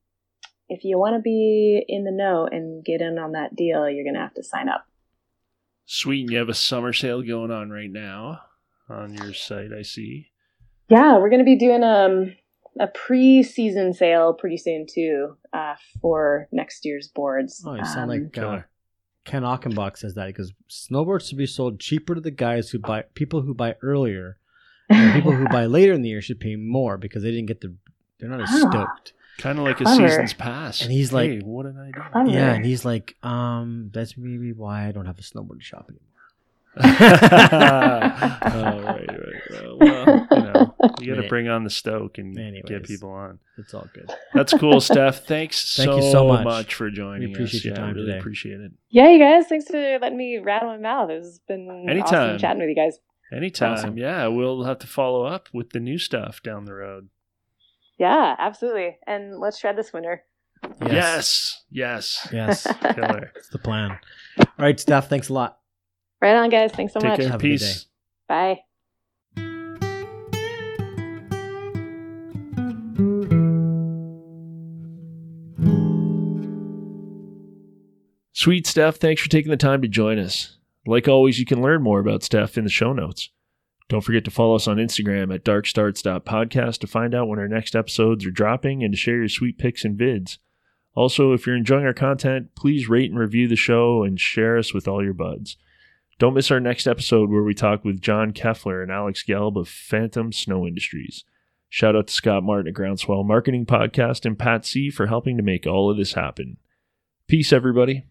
[SPEAKER 1] if you want to be in the know and get in on that deal, you're going to have to sign up.
[SPEAKER 2] Sweet, and you have a summer sale going on right now on your site. I see.
[SPEAKER 1] Yeah, we're going to be doing um a pre-season sale pretty soon too uh, for next year's boards.
[SPEAKER 3] Oh, you sound
[SPEAKER 1] Um,
[SPEAKER 3] like uh, Ken Achenbach says that because snowboards should be sold cheaper to the guys who buy people who buy earlier. And people who buy later in the year should pay more because they didn't get the they're not as
[SPEAKER 1] Ah.
[SPEAKER 3] stoked.
[SPEAKER 2] Kind of like a season's pass.
[SPEAKER 3] And he's like-
[SPEAKER 2] hey, what an idea.
[SPEAKER 1] Clever.
[SPEAKER 3] Yeah, and he's like, um, that's maybe why I don't have a snowboard shop anymore.
[SPEAKER 2] oh, right, right. Well, well, you know, you got to bring on the stoke and get people on.
[SPEAKER 3] It's all good.
[SPEAKER 2] That's cool, Steph. Thanks
[SPEAKER 3] Thank
[SPEAKER 2] so,
[SPEAKER 3] you so much.
[SPEAKER 2] much. for joining
[SPEAKER 3] We appreciate
[SPEAKER 2] us.
[SPEAKER 3] your
[SPEAKER 2] yeah,
[SPEAKER 3] time
[SPEAKER 2] really
[SPEAKER 3] today.
[SPEAKER 2] appreciate it.
[SPEAKER 1] Yeah, you guys, thanks for letting me rattle my mouth. It's been
[SPEAKER 2] Anytime.
[SPEAKER 1] awesome chatting with you guys.
[SPEAKER 2] Anytime.
[SPEAKER 3] Awesome.
[SPEAKER 2] Yeah, we'll have to follow up with the new stuff down the road.
[SPEAKER 1] Yeah, absolutely. And let's shred this winter.
[SPEAKER 2] Yes. Yes.
[SPEAKER 3] Yes.
[SPEAKER 2] Killer.
[SPEAKER 3] That's the plan. All right, Steph, thanks a lot.
[SPEAKER 1] Right on, guys. Thanks so
[SPEAKER 2] Take
[SPEAKER 1] much.
[SPEAKER 2] care.
[SPEAKER 3] Have a good
[SPEAKER 2] Peace.
[SPEAKER 1] Bye.
[SPEAKER 2] Sweet Steph, thanks for taking the time to join us. Like always, you can learn more about Steph in the show notes. Don't forget to follow us on Instagram at darkstarts.podcast to find out when our next episodes are dropping and to share your sweet pics and vids. Also, if you're enjoying our content, please rate and review the show and share us with all your buds. Don't miss our next episode where we talk with John Keffler and Alex Gelb of Phantom Snow Industries. Shout out to Scott Martin at Groundswell Marketing Podcast and Pat C for helping to make all of this happen. Peace, everybody.